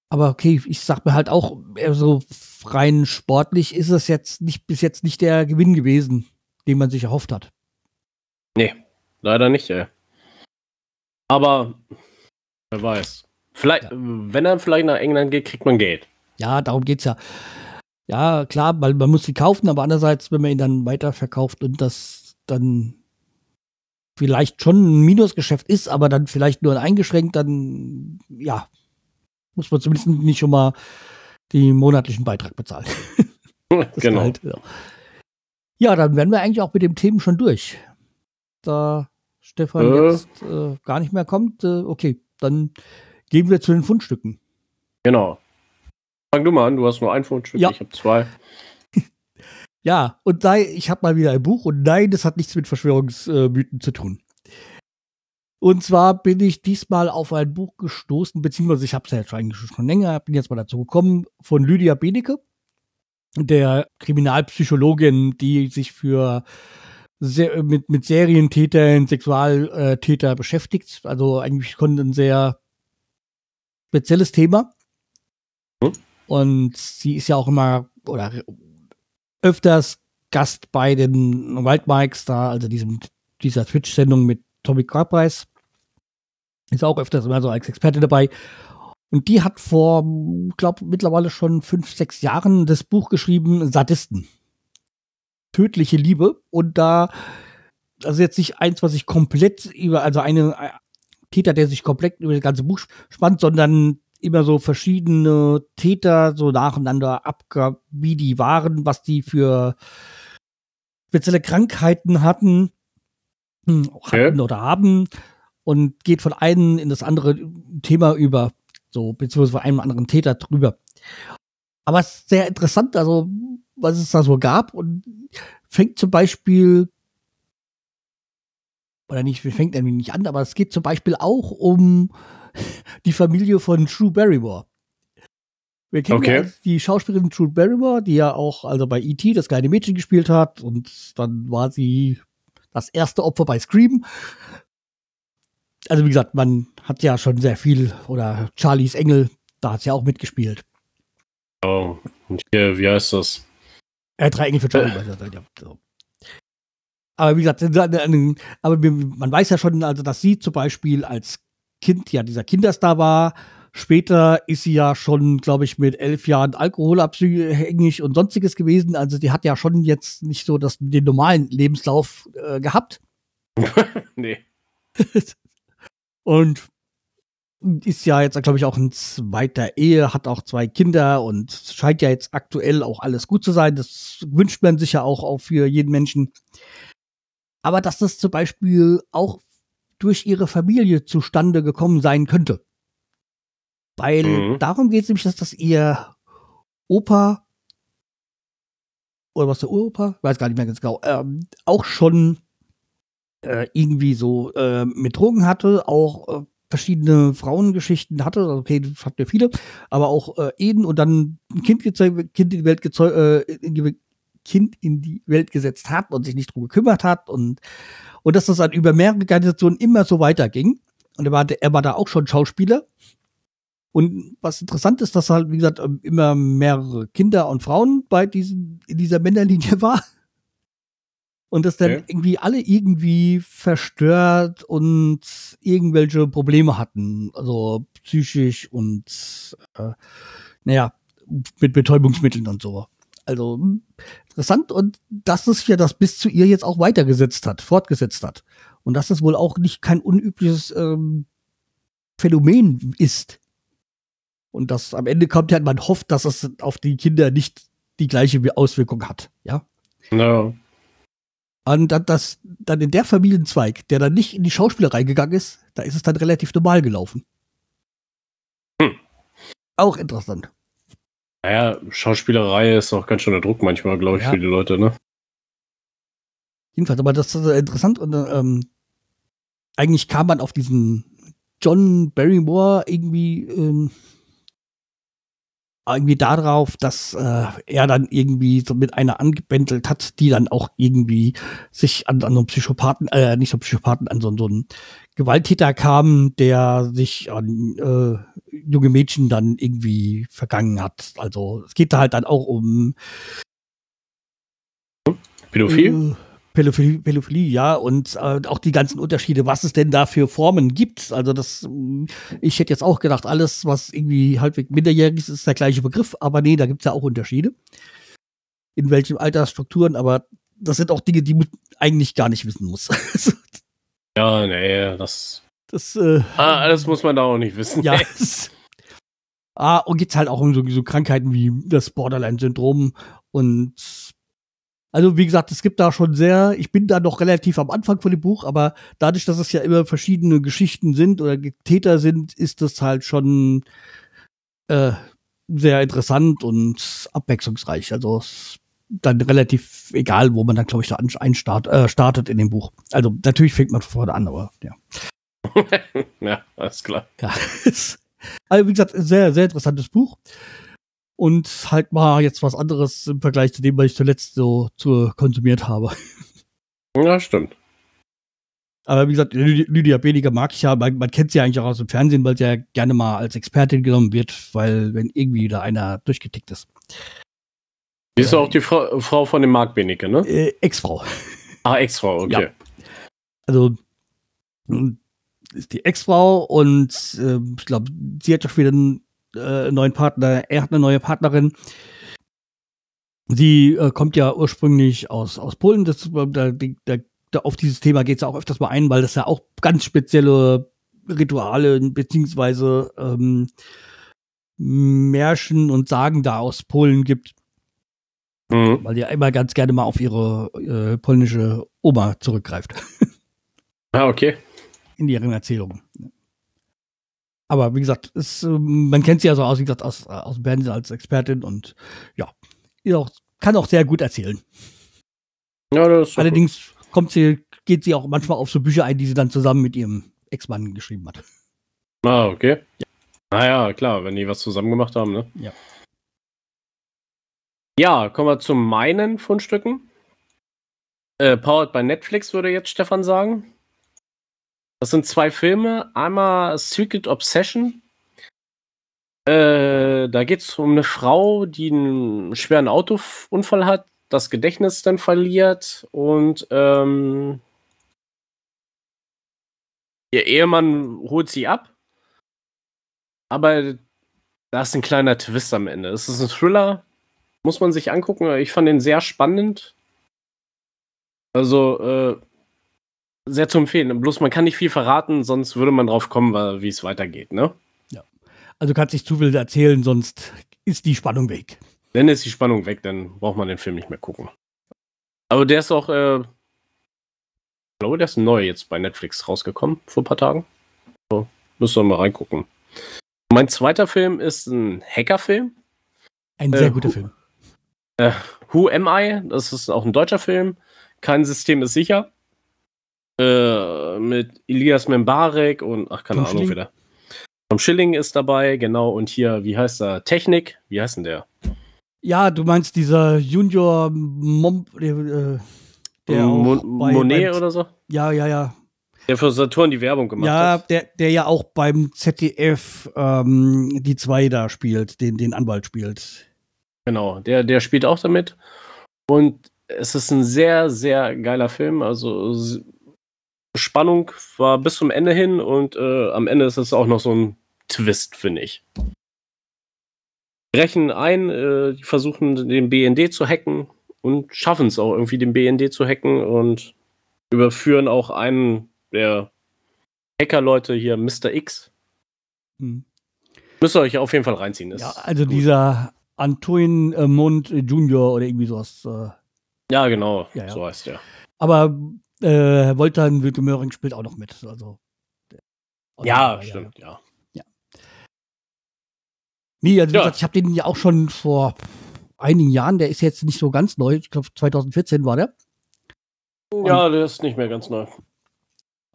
S2: Aber okay, ich sag mir halt auch, so rein sportlich ist es jetzt nicht, bis jetzt nicht der Gewinn gewesen, den man sich erhofft hat.
S3: Nee, leider nicht, ey. Aber wer weiß. Vielleicht, ja. wenn er vielleicht nach England geht, kriegt man Geld.
S2: Ja, darum geht's ja. Ja, klar, weil man muss sie kaufen, aber andererseits, wenn man ihn dann weiterverkauft und das dann vielleicht schon ein Minusgeschäft ist, aber dann vielleicht nur ein eingeschränkt, dann ja, muss man zumindest nicht schon mal den monatlichen Beitrag bezahlen.
S3: genau. Halt,
S2: ja. ja. dann wären wir eigentlich auch mit dem Themen schon durch. Da Stefan äh. jetzt äh, gar nicht mehr kommt, äh, okay, dann Gehen wir zu den Fundstücken.
S3: Genau. Fang du mal an, du hast nur ein Fundstück, ja. ich habe zwei.
S2: ja, und nein, ich habe mal wieder ein Buch und nein, das hat nichts mit Verschwörungsmythen zu tun. Und zwar bin ich diesmal auf ein Buch gestoßen, beziehungsweise ich habe es ja jetzt eigentlich schon länger, bin jetzt mal dazu gekommen, von Lydia Benecke, der Kriminalpsychologin, die sich für sehr, mit, mit Serientätern, Sexualtäter beschäftigt. Also eigentlich konnte ein sehr spezielles Thema. Hm? Und sie ist ja auch immer oder öfters Gast bei den Wildmikes da, also diesem, dieser Twitch-Sendung mit Tommy Carpreis. Ist auch öfters immer so als Experte dabei. Und die hat vor, glaube mittlerweile schon fünf, sechs Jahren das Buch geschrieben, Sadisten. Tödliche Liebe. Und da, also jetzt nicht eins, was sich komplett über, also eine äh, Täter, der sich komplett über das ganze Buch spannt, sondern immer so verschiedene Täter so nacheinander abgab, wie die waren, was die für spezielle Krankheiten hatten, hm, hatten okay. oder haben und geht von einem in das andere Thema über, so beziehungsweise von einem anderen Täter drüber. Aber es ist sehr interessant, also was es da so gab und fängt zum Beispiel oder nicht, fängt irgendwie nicht an, aber es geht zum Beispiel auch um die Familie von Drew Barrymore. Wir kennen okay. ja die Schauspielerin Drew Barrymore, die ja auch also bei E.T. das kleine Mädchen gespielt hat und dann war sie das erste Opfer bei Scream. Also wie gesagt, man hat ja schon sehr viel oder Charlies Engel, da hat sie ja auch mitgespielt.
S3: Oh, und hier, wie heißt das?
S2: Äh, drei Engel für Charlie. Äh. so. Aber wie gesagt, aber man weiß ja schon, also dass sie zum Beispiel als Kind ja dieser Kinderstar war Später ist sie ja schon, glaube ich, mit elf Jahren alkoholabhängig und sonstiges gewesen. Also die hat ja schon jetzt nicht so das, den normalen Lebenslauf äh, gehabt.
S3: nee.
S2: und ist ja jetzt, glaube ich, auch in zweiter Ehe, hat auch zwei Kinder und scheint ja jetzt aktuell auch alles gut zu sein. Das wünscht man sich ja auch, auch für jeden Menschen. Aber dass das zum Beispiel auch durch ihre Familie zustande gekommen sein könnte. Weil mhm. darum geht es nämlich, dass das ihr Opa oder was der Uropa, weiß gar nicht mehr ganz genau, ähm, auch schon äh, irgendwie so äh, mit Drogen hatte, auch äh, verschiedene Frauengeschichten hatte, also, okay, das hat ja viele, aber auch äh, Eden und dann ein Kind, kind in die Welt gezeugt, äh, in die Kind in die Welt gesetzt hat und sich nicht drum gekümmert hat und und dass das dann über mehrere Generationen immer so weiterging. Und er war, er war da auch schon Schauspieler und was interessant ist, dass halt, wie gesagt, ähm, immer mehrere Kinder und Frauen bei diesen, in dieser Männerlinie war. Und dass dann okay. irgendwie alle irgendwie verstört und irgendwelche Probleme hatten. Also psychisch und, äh, naja, mit Betäubungsmitteln und so. Also hm, interessant und dass es ja das bis zu ihr jetzt auch weitergesetzt hat, fortgesetzt hat. Und dass es wohl auch nicht kein unübliches ähm, Phänomen ist und das am Ende kommt ja, man hofft, dass es auf die Kinder nicht die gleiche Auswirkung hat, ja.
S3: No.
S2: Und dann, das, dann in der Familienzweig, der dann nicht in die Schauspielerei gegangen ist, da ist es dann relativ normal gelaufen. Hm. Auch interessant.
S3: Naja, Schauspielerei ist auch ganz schön der Druck manchmal, glaube ich, ja. für die Leute, ne?
S2: Jedenfalls, aber das ist interessant und ähm, eigentlich kam man auf diesen John Barrymore irgendwie ähm, irgendwie darauf, dass äh, er dann irgendwie so mit einer angebändelt hat, die dann auch irgendwie sich an, an so einen Psychopathen, äh, nicht so einen Psychopathen, an so, so einen Gewalttäter kam, der sich an äh, junge Mädchen dann irgendwie vergangen hat. Also es geht da halt dann auch um
S3: Pädophil?
S2: Äh, Pädophilie, Pädophilie, ja, und äh, auch die ganzen Unterschiede, was es denn da für Formen gibt. Also das, mm, ich hätte jetzt auch gedacht, alles, was irgendwie halbwegs minderjährig ist, ist der gleiche Begriff, aber nee, da gibt es ja auch Unterschiede. In welchen Altersstrukturen, aber das sind auch Dinge, die man eigentlich gar nicht wissen muss.
S3: ja, nee, das.
S2: Das, äh,
S3: ah, das muss man da auch nicht wissen.
S2: Ja. ah, und geht's halt auch um so, so Krankheiten wie das Borderline-Syndrom und also wie gesagt, es gibt da schon sehr, ich bin da noch relativ am Anfang von dem Buch, aber dadurch, dass es ja immer verschiedene Geschichten sind oder Täter sind, ist das halt schon äh, sehr interessant und abwechslungsreich. Also dann relativ egal, wo man dann, glaube ich, da einstart, äh, startet in dem Buch. Also natürlich fängt man vorne an, aber ja.
S3: ja, alles klar.
S2: Ja. also wie gesagt, sehr, sehr interessantes Buch und halt mal jetzt was anderes im Vergleich zu dem, was ich zuletzt so zu konsumiert habe.
S3: Ja, stimmt.
S2: Aber wie gesagt, Lydia Beniger mag ich ja, man, man kennt sie ja eigentlich auch aus dem Fernsehen, weil sie ja gerne mal als Expertin genommen wird, weil wenn irgendwie da einer durchgetickt ist.
S3: Die ist ja auch die Frau, Frau von dem Marc Benecke, ne?
S2: Äh, Ex-Frau.
S3: Ah, Ex-Frau, okay. Ja.
S2: Also ist die Ex-Frau und äh, ich glaube, sie hat ja später äh, neuen Partner. Er hat eine neue Partnerin. Sie äh, kommt ja ursprünglich aus, aus Polen. Das, da, da, da, auf dieses Thema geht es ja auch öfters mal ein, weil das ja auch ganz spezielle Rituale beziehungsweise ähm, Märchen und Sagen da aus Polen gibt. Mhm. Weil die ja immer ganz gerne mal auf ihre äh, polnische Oma zurückgreift.
S3: Ah, okay.
S2: In ihren Erzählungen. Aber wie gesagt, es, ähm, man kennt sie ja so aus, wie gesagt, aus, aus Berlin als Expertin und ja, auch, kann auch sehr gut erzählen. Ja, Allerdings kommt sie, geht sie auch manchmal auf so Bücher ein, die sie dann zusammen mit ihrem Ex-Mann geschrieben hat.
S3: Ah, okay. Ja. Naja, klar, wenn die was zusammen gemacht haben, ne?
S2: Ja.
S3: Ja, kommen wir zu meinen Fundstücken. Äh, powered by Netflix, würde jetzt Stefan sagen. Das sind zwei Filme. Einmal Secret Obsession. Äh, da geht es um eine Frau, die einen schweren Autounfall hat, das Gedächtnis dann verliert und ähm, ihr Ehemann holt sie ab. Aber da ist ein kleiner Twist am Ende. Es ist ein Thriller, muss man sich angucken. Ich fand den sehr spannend. Also, äh, sehr zu empfehlen. Bloß man kann nicht viel verraten, sonst würde man drauf kommen, wie es weitergeht, ne?
S2: Ja. Also kannst nicht zu viel erzählen, sonst ist die Spannung weg.
S3: Dann ist die Spannung weg, dann braucht man den Film nicht mehr gucken. Aber der ist auch, äh, ich glaube, der ist neu jetzt bei Netflix rausgekommen, vor ein paar Tagen. So, müsst ihr mal reingucken. Mein zweiter Film ist ein Hackerfilm.
S2: Ein sehr äh, guter Film.
S3: Äh, Who Am I? Das ist auch ein deutscher Film. Kein System ist sicher. Äh, mit Elias Membarek und ach, keine Tom Ahnung Schilling. wieder. Tom Schilling ist dabei, genau. Und hier, wie heißt er? Technik? Wie heißt denn der?
S2: Ja, du meinst dieser Junior Mom,
S3: äh, der Mo Monet beim, oder so?
S2: Ja, ja, ja.
S3: Der für Saturn die Werbung gemacht
S2: ja,
S3: hat.
S2: Ja, der, der ja auch beim ZDF ähm, die zwei da spielt, den, den Anwalt spielt.
S3: Genau, der, der spielt auch damit. Und es ist ein sehr, sehr geiler Film. Also Spannung war bis zum Ende hin und äh, am Ende ist es auch noch so ein Twist, finde ich. Brechen ein, äh, die versuchen den BND zu hacken und schaffen es auch irgendwie, den BND zu hacken und überführen auch einen der Hacker-Leute hier, Mr. X. Hm. Müsst ihr euch auf jeden Fall reinziehen.
S2: ja, also gut. dieser Antoine äh, Mond Junior oder irgendwie sowas. Äh,
S3: ja, genau, ja, ja. so heißt er.
S2: Aber äh, Woltan Möhring spielt auch noch mit. Also,
S3: ja, stimmt, ja.
S2: ja. Nee, also wie gesagt, ich habe den ja auch schon vor einigen Jahren, der ist jetzt nicht so ganz neu, ich glaube 2014 war der.
S3: Und, ja, der ist nicht mehr ganz neu.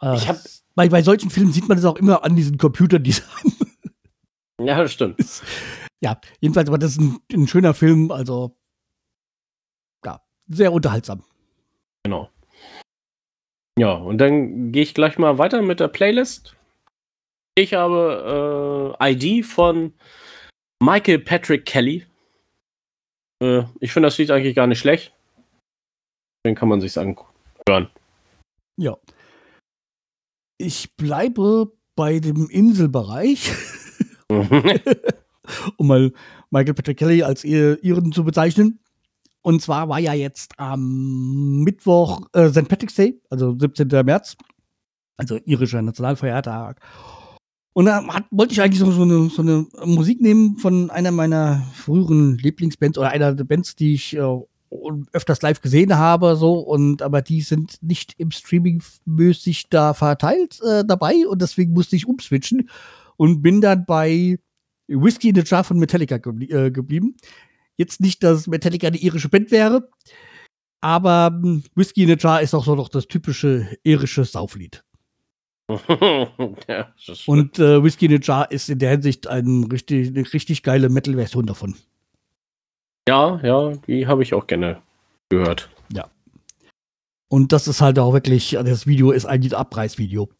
S2: Äh, ich hab, bei, bei solchen Filmen sieht man das auch immer an diesen Computerdesign.
S3: ja, das stimmt.
S2: Ja, jedenfalls, aber das ist ein, ein schöner Film, also ja, sehr unterhaltsam.
S3: Genau. Ja, und dann gehe ich gleich mal weiter mit der Playlist. Ich habe äh, ID von Michael Patrick Kelly. Äh, ich finde das Lied eigentlich gar nicht schlecht. Den kann man sich anhören.
S2: Ja. Ich bleibe bei dem Inselbereich. um mal Michael Patrick Kelly als ihren zu bezeichnen. Und zwar war ja jetzt am Mittwoch äh, St. Patrick's Day, also 17. März, also irischer Nationalfeiertag. Und da hat, wollte ich eigentlich so, so, eine, so eine Musik nehmen von einer meiner früheren Lieblingsbands oder einer der Bands, die ich äh, öfters live gesehen habe, so und aber die sind nicht im Streaming mäßig da verteilt äh, dabei und deswegen musste ich umswitchen und bin dann bei Whiskey in the Jar von Metallica geblie äh, geblieben. Jetzt nicht, dass Metallica eine irische Band wäre, aber hm, Whiskey in a Jar ist auch so noch das typische irische Sauflied. ja, und äh, Whiskey in a Jar ist in der Hinsicht ein richtig, eine richtig geile Metal-Version davon.
S3: Ja, ja, die habe ich auch gerne gehört.
S2: Ja. Und das ist halt auch wirklich, das Video ist eigentlich ein Abreißvideo.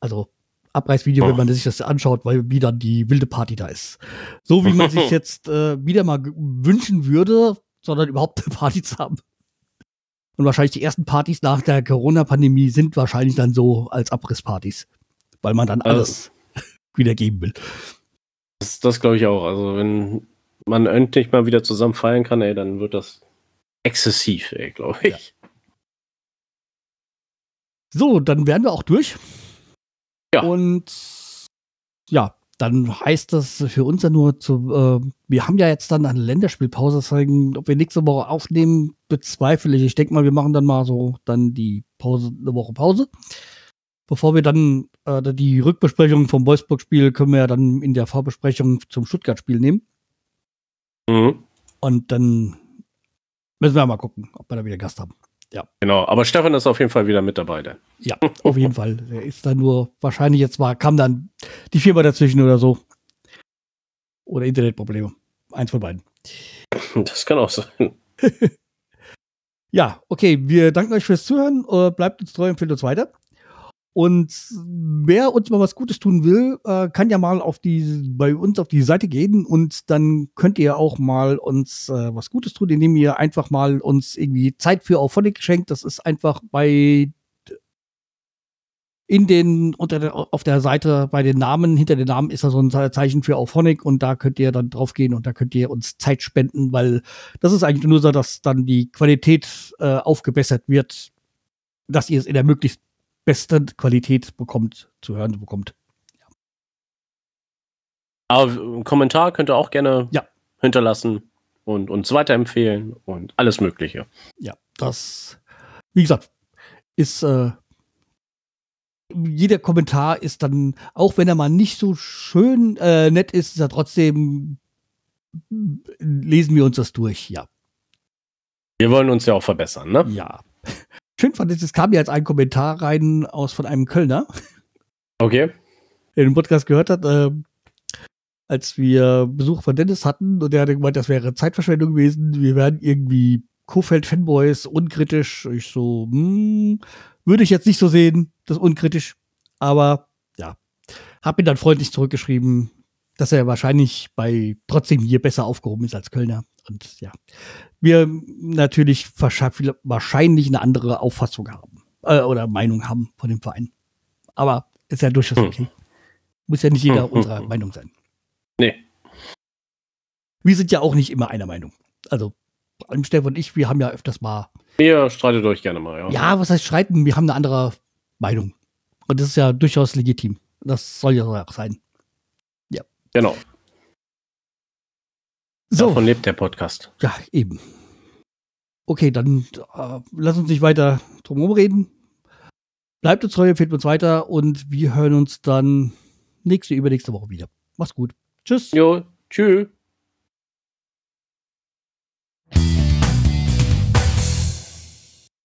S2: Also Abreißvideo, oh. wenn man sich das anschaut, weil wieder die wilde Party da ist. So wie man sich jetzt äh, wieder mal wünschen würde, sondern überhaupt eine Party zu haben. Und wahrscheinlich die ersten Partys nach der Corona-Pandemie sind wahrscheinlich dann so als Abrisspartys, weil man dann alles also. wieder geben will.
S3: Das, das glaube ich auch. Also, wenn man endlich mal wieder zusammen feiern kann, ey, dann wird das exzessiv, ey, glaube ich. Ja.
S2: So, dann wären wir auch durch. Ja. Und ja, dann heißt das für uns ja nur zu, äh, wir haben ja jetzt dann eine Länderspielpause, deswegen, ob wir nächste Woche aufnehmen, bezweifle ich. Ich denke mal, wir machen dann mal so dann die Pause, eine Woche Pause. Bevor wir dann äh, die Rückbesprechung vom Wolfsburg-Spiel können wir ja dann in der Vorbesprechung zum Stuttgart-Spiel nehmen. Mhm. Und dann müssen wir mal gucken, ob wir da wieder Gast haben.
S3: Ja. Genau, aber Stefan ist auf jeden Fall wieder mit dabei. Dann.
S2: Ja, auf jeden Fall. Er ist dann nur, wahrscheinlich jetzt war, kam dann die Firma dazwischen oder so. Oder Internetprobleme. Eins von beiden.
S3: Das kann auch sein.
S2: ja, okay, wir danken euch fürs Zuhören. Äh, bleibt uns treu, und empfehlt uns weiter. Und wer uns mal was Gutes tun will, äh, kann ja mal auf die, bei uns auf die Seite gehen und dann könnt ihr auch mal uns äh, was Gutes tun, indem ihr einfach mal uns irgendwie Zeit für Auphonic schenkt. Das ist einfach bei in den, unter der, auf der Seite bei den Namen, hinter den Namen ist da so ein Zeichen für Auphonic und da könnt ihr dann drauf gehen und da könnt ihr uns Zeit spenden, weil das ist eigentlich nur so, dass dann die Qualität äh, aufgebessert wird, dass ihr es in der möglichst beste Qualität bekommt, zu hören bekommt. Ja.
S3: Aber einen Kommentar könnt ihr auch gerne ja. hinterlassen und uns weiterempfehlen und alles Mögliche.
S2: Ja, das, wie gesagt, ist äh, jeder Kommentar ist dann, auch wenn er mal nicht so schön äh, nett ist, ist er trotzdem lesen wir uns das durch, ja.
S3: Wir wollen uns ja auch verbessern, ne?
S2: Ja schön fand ich, es kam ja jetzt ein Kommentar rein aus von einem Kölner.
S3: Okay.
S2: Der den Podcast gehört hat, äh, als wir Besuch von Dennis hatten und der hatte gemeint, das wäre Zeitverschwendung gewesen. Wir wären irgendwie Kofeld-Fanboys, unkritisch. Ich so, hm, würde ich jetzt nicht so sehen, das unkritisch. Aber ja, hab ihn dann freundlich zurückgeschrieben, dass er wahrscheinlich bei trotzdem hier besser aufgehoben ist als Kölner. Und ja, wir natürlich wahrscheinlich eine andere Auffassung haben äh, oder Meinung haben von dem Verein. Aber ist ja durchaus hm. okay. Muss ja nicht jeder hm, hm, unserer Meinung sein.
S3: Nee.
S2: Wir sind ja auch nicht immer einer Meinung. Also, Stefan und ich, wir haben ja öfters mal.
S3: Ihr streitet euch gerne mal, ja.
S2: Ja, was heißt streiten? Wir haben eine andere Meinung. Und das ist ja durchaus legitim. Das soll ja auch sein.
S3: Genau. So. Davon lebt der Podcast.
S2: Ja, eben. Okay, dann äh, lass uns nicht weiter drum reden. Bleibt uns treu, empfehlt uns weiter und wir hören uns dann nächste, übernächste Woche wieder. Mach's gut. Tschüss.
S3: Jo, tschüss.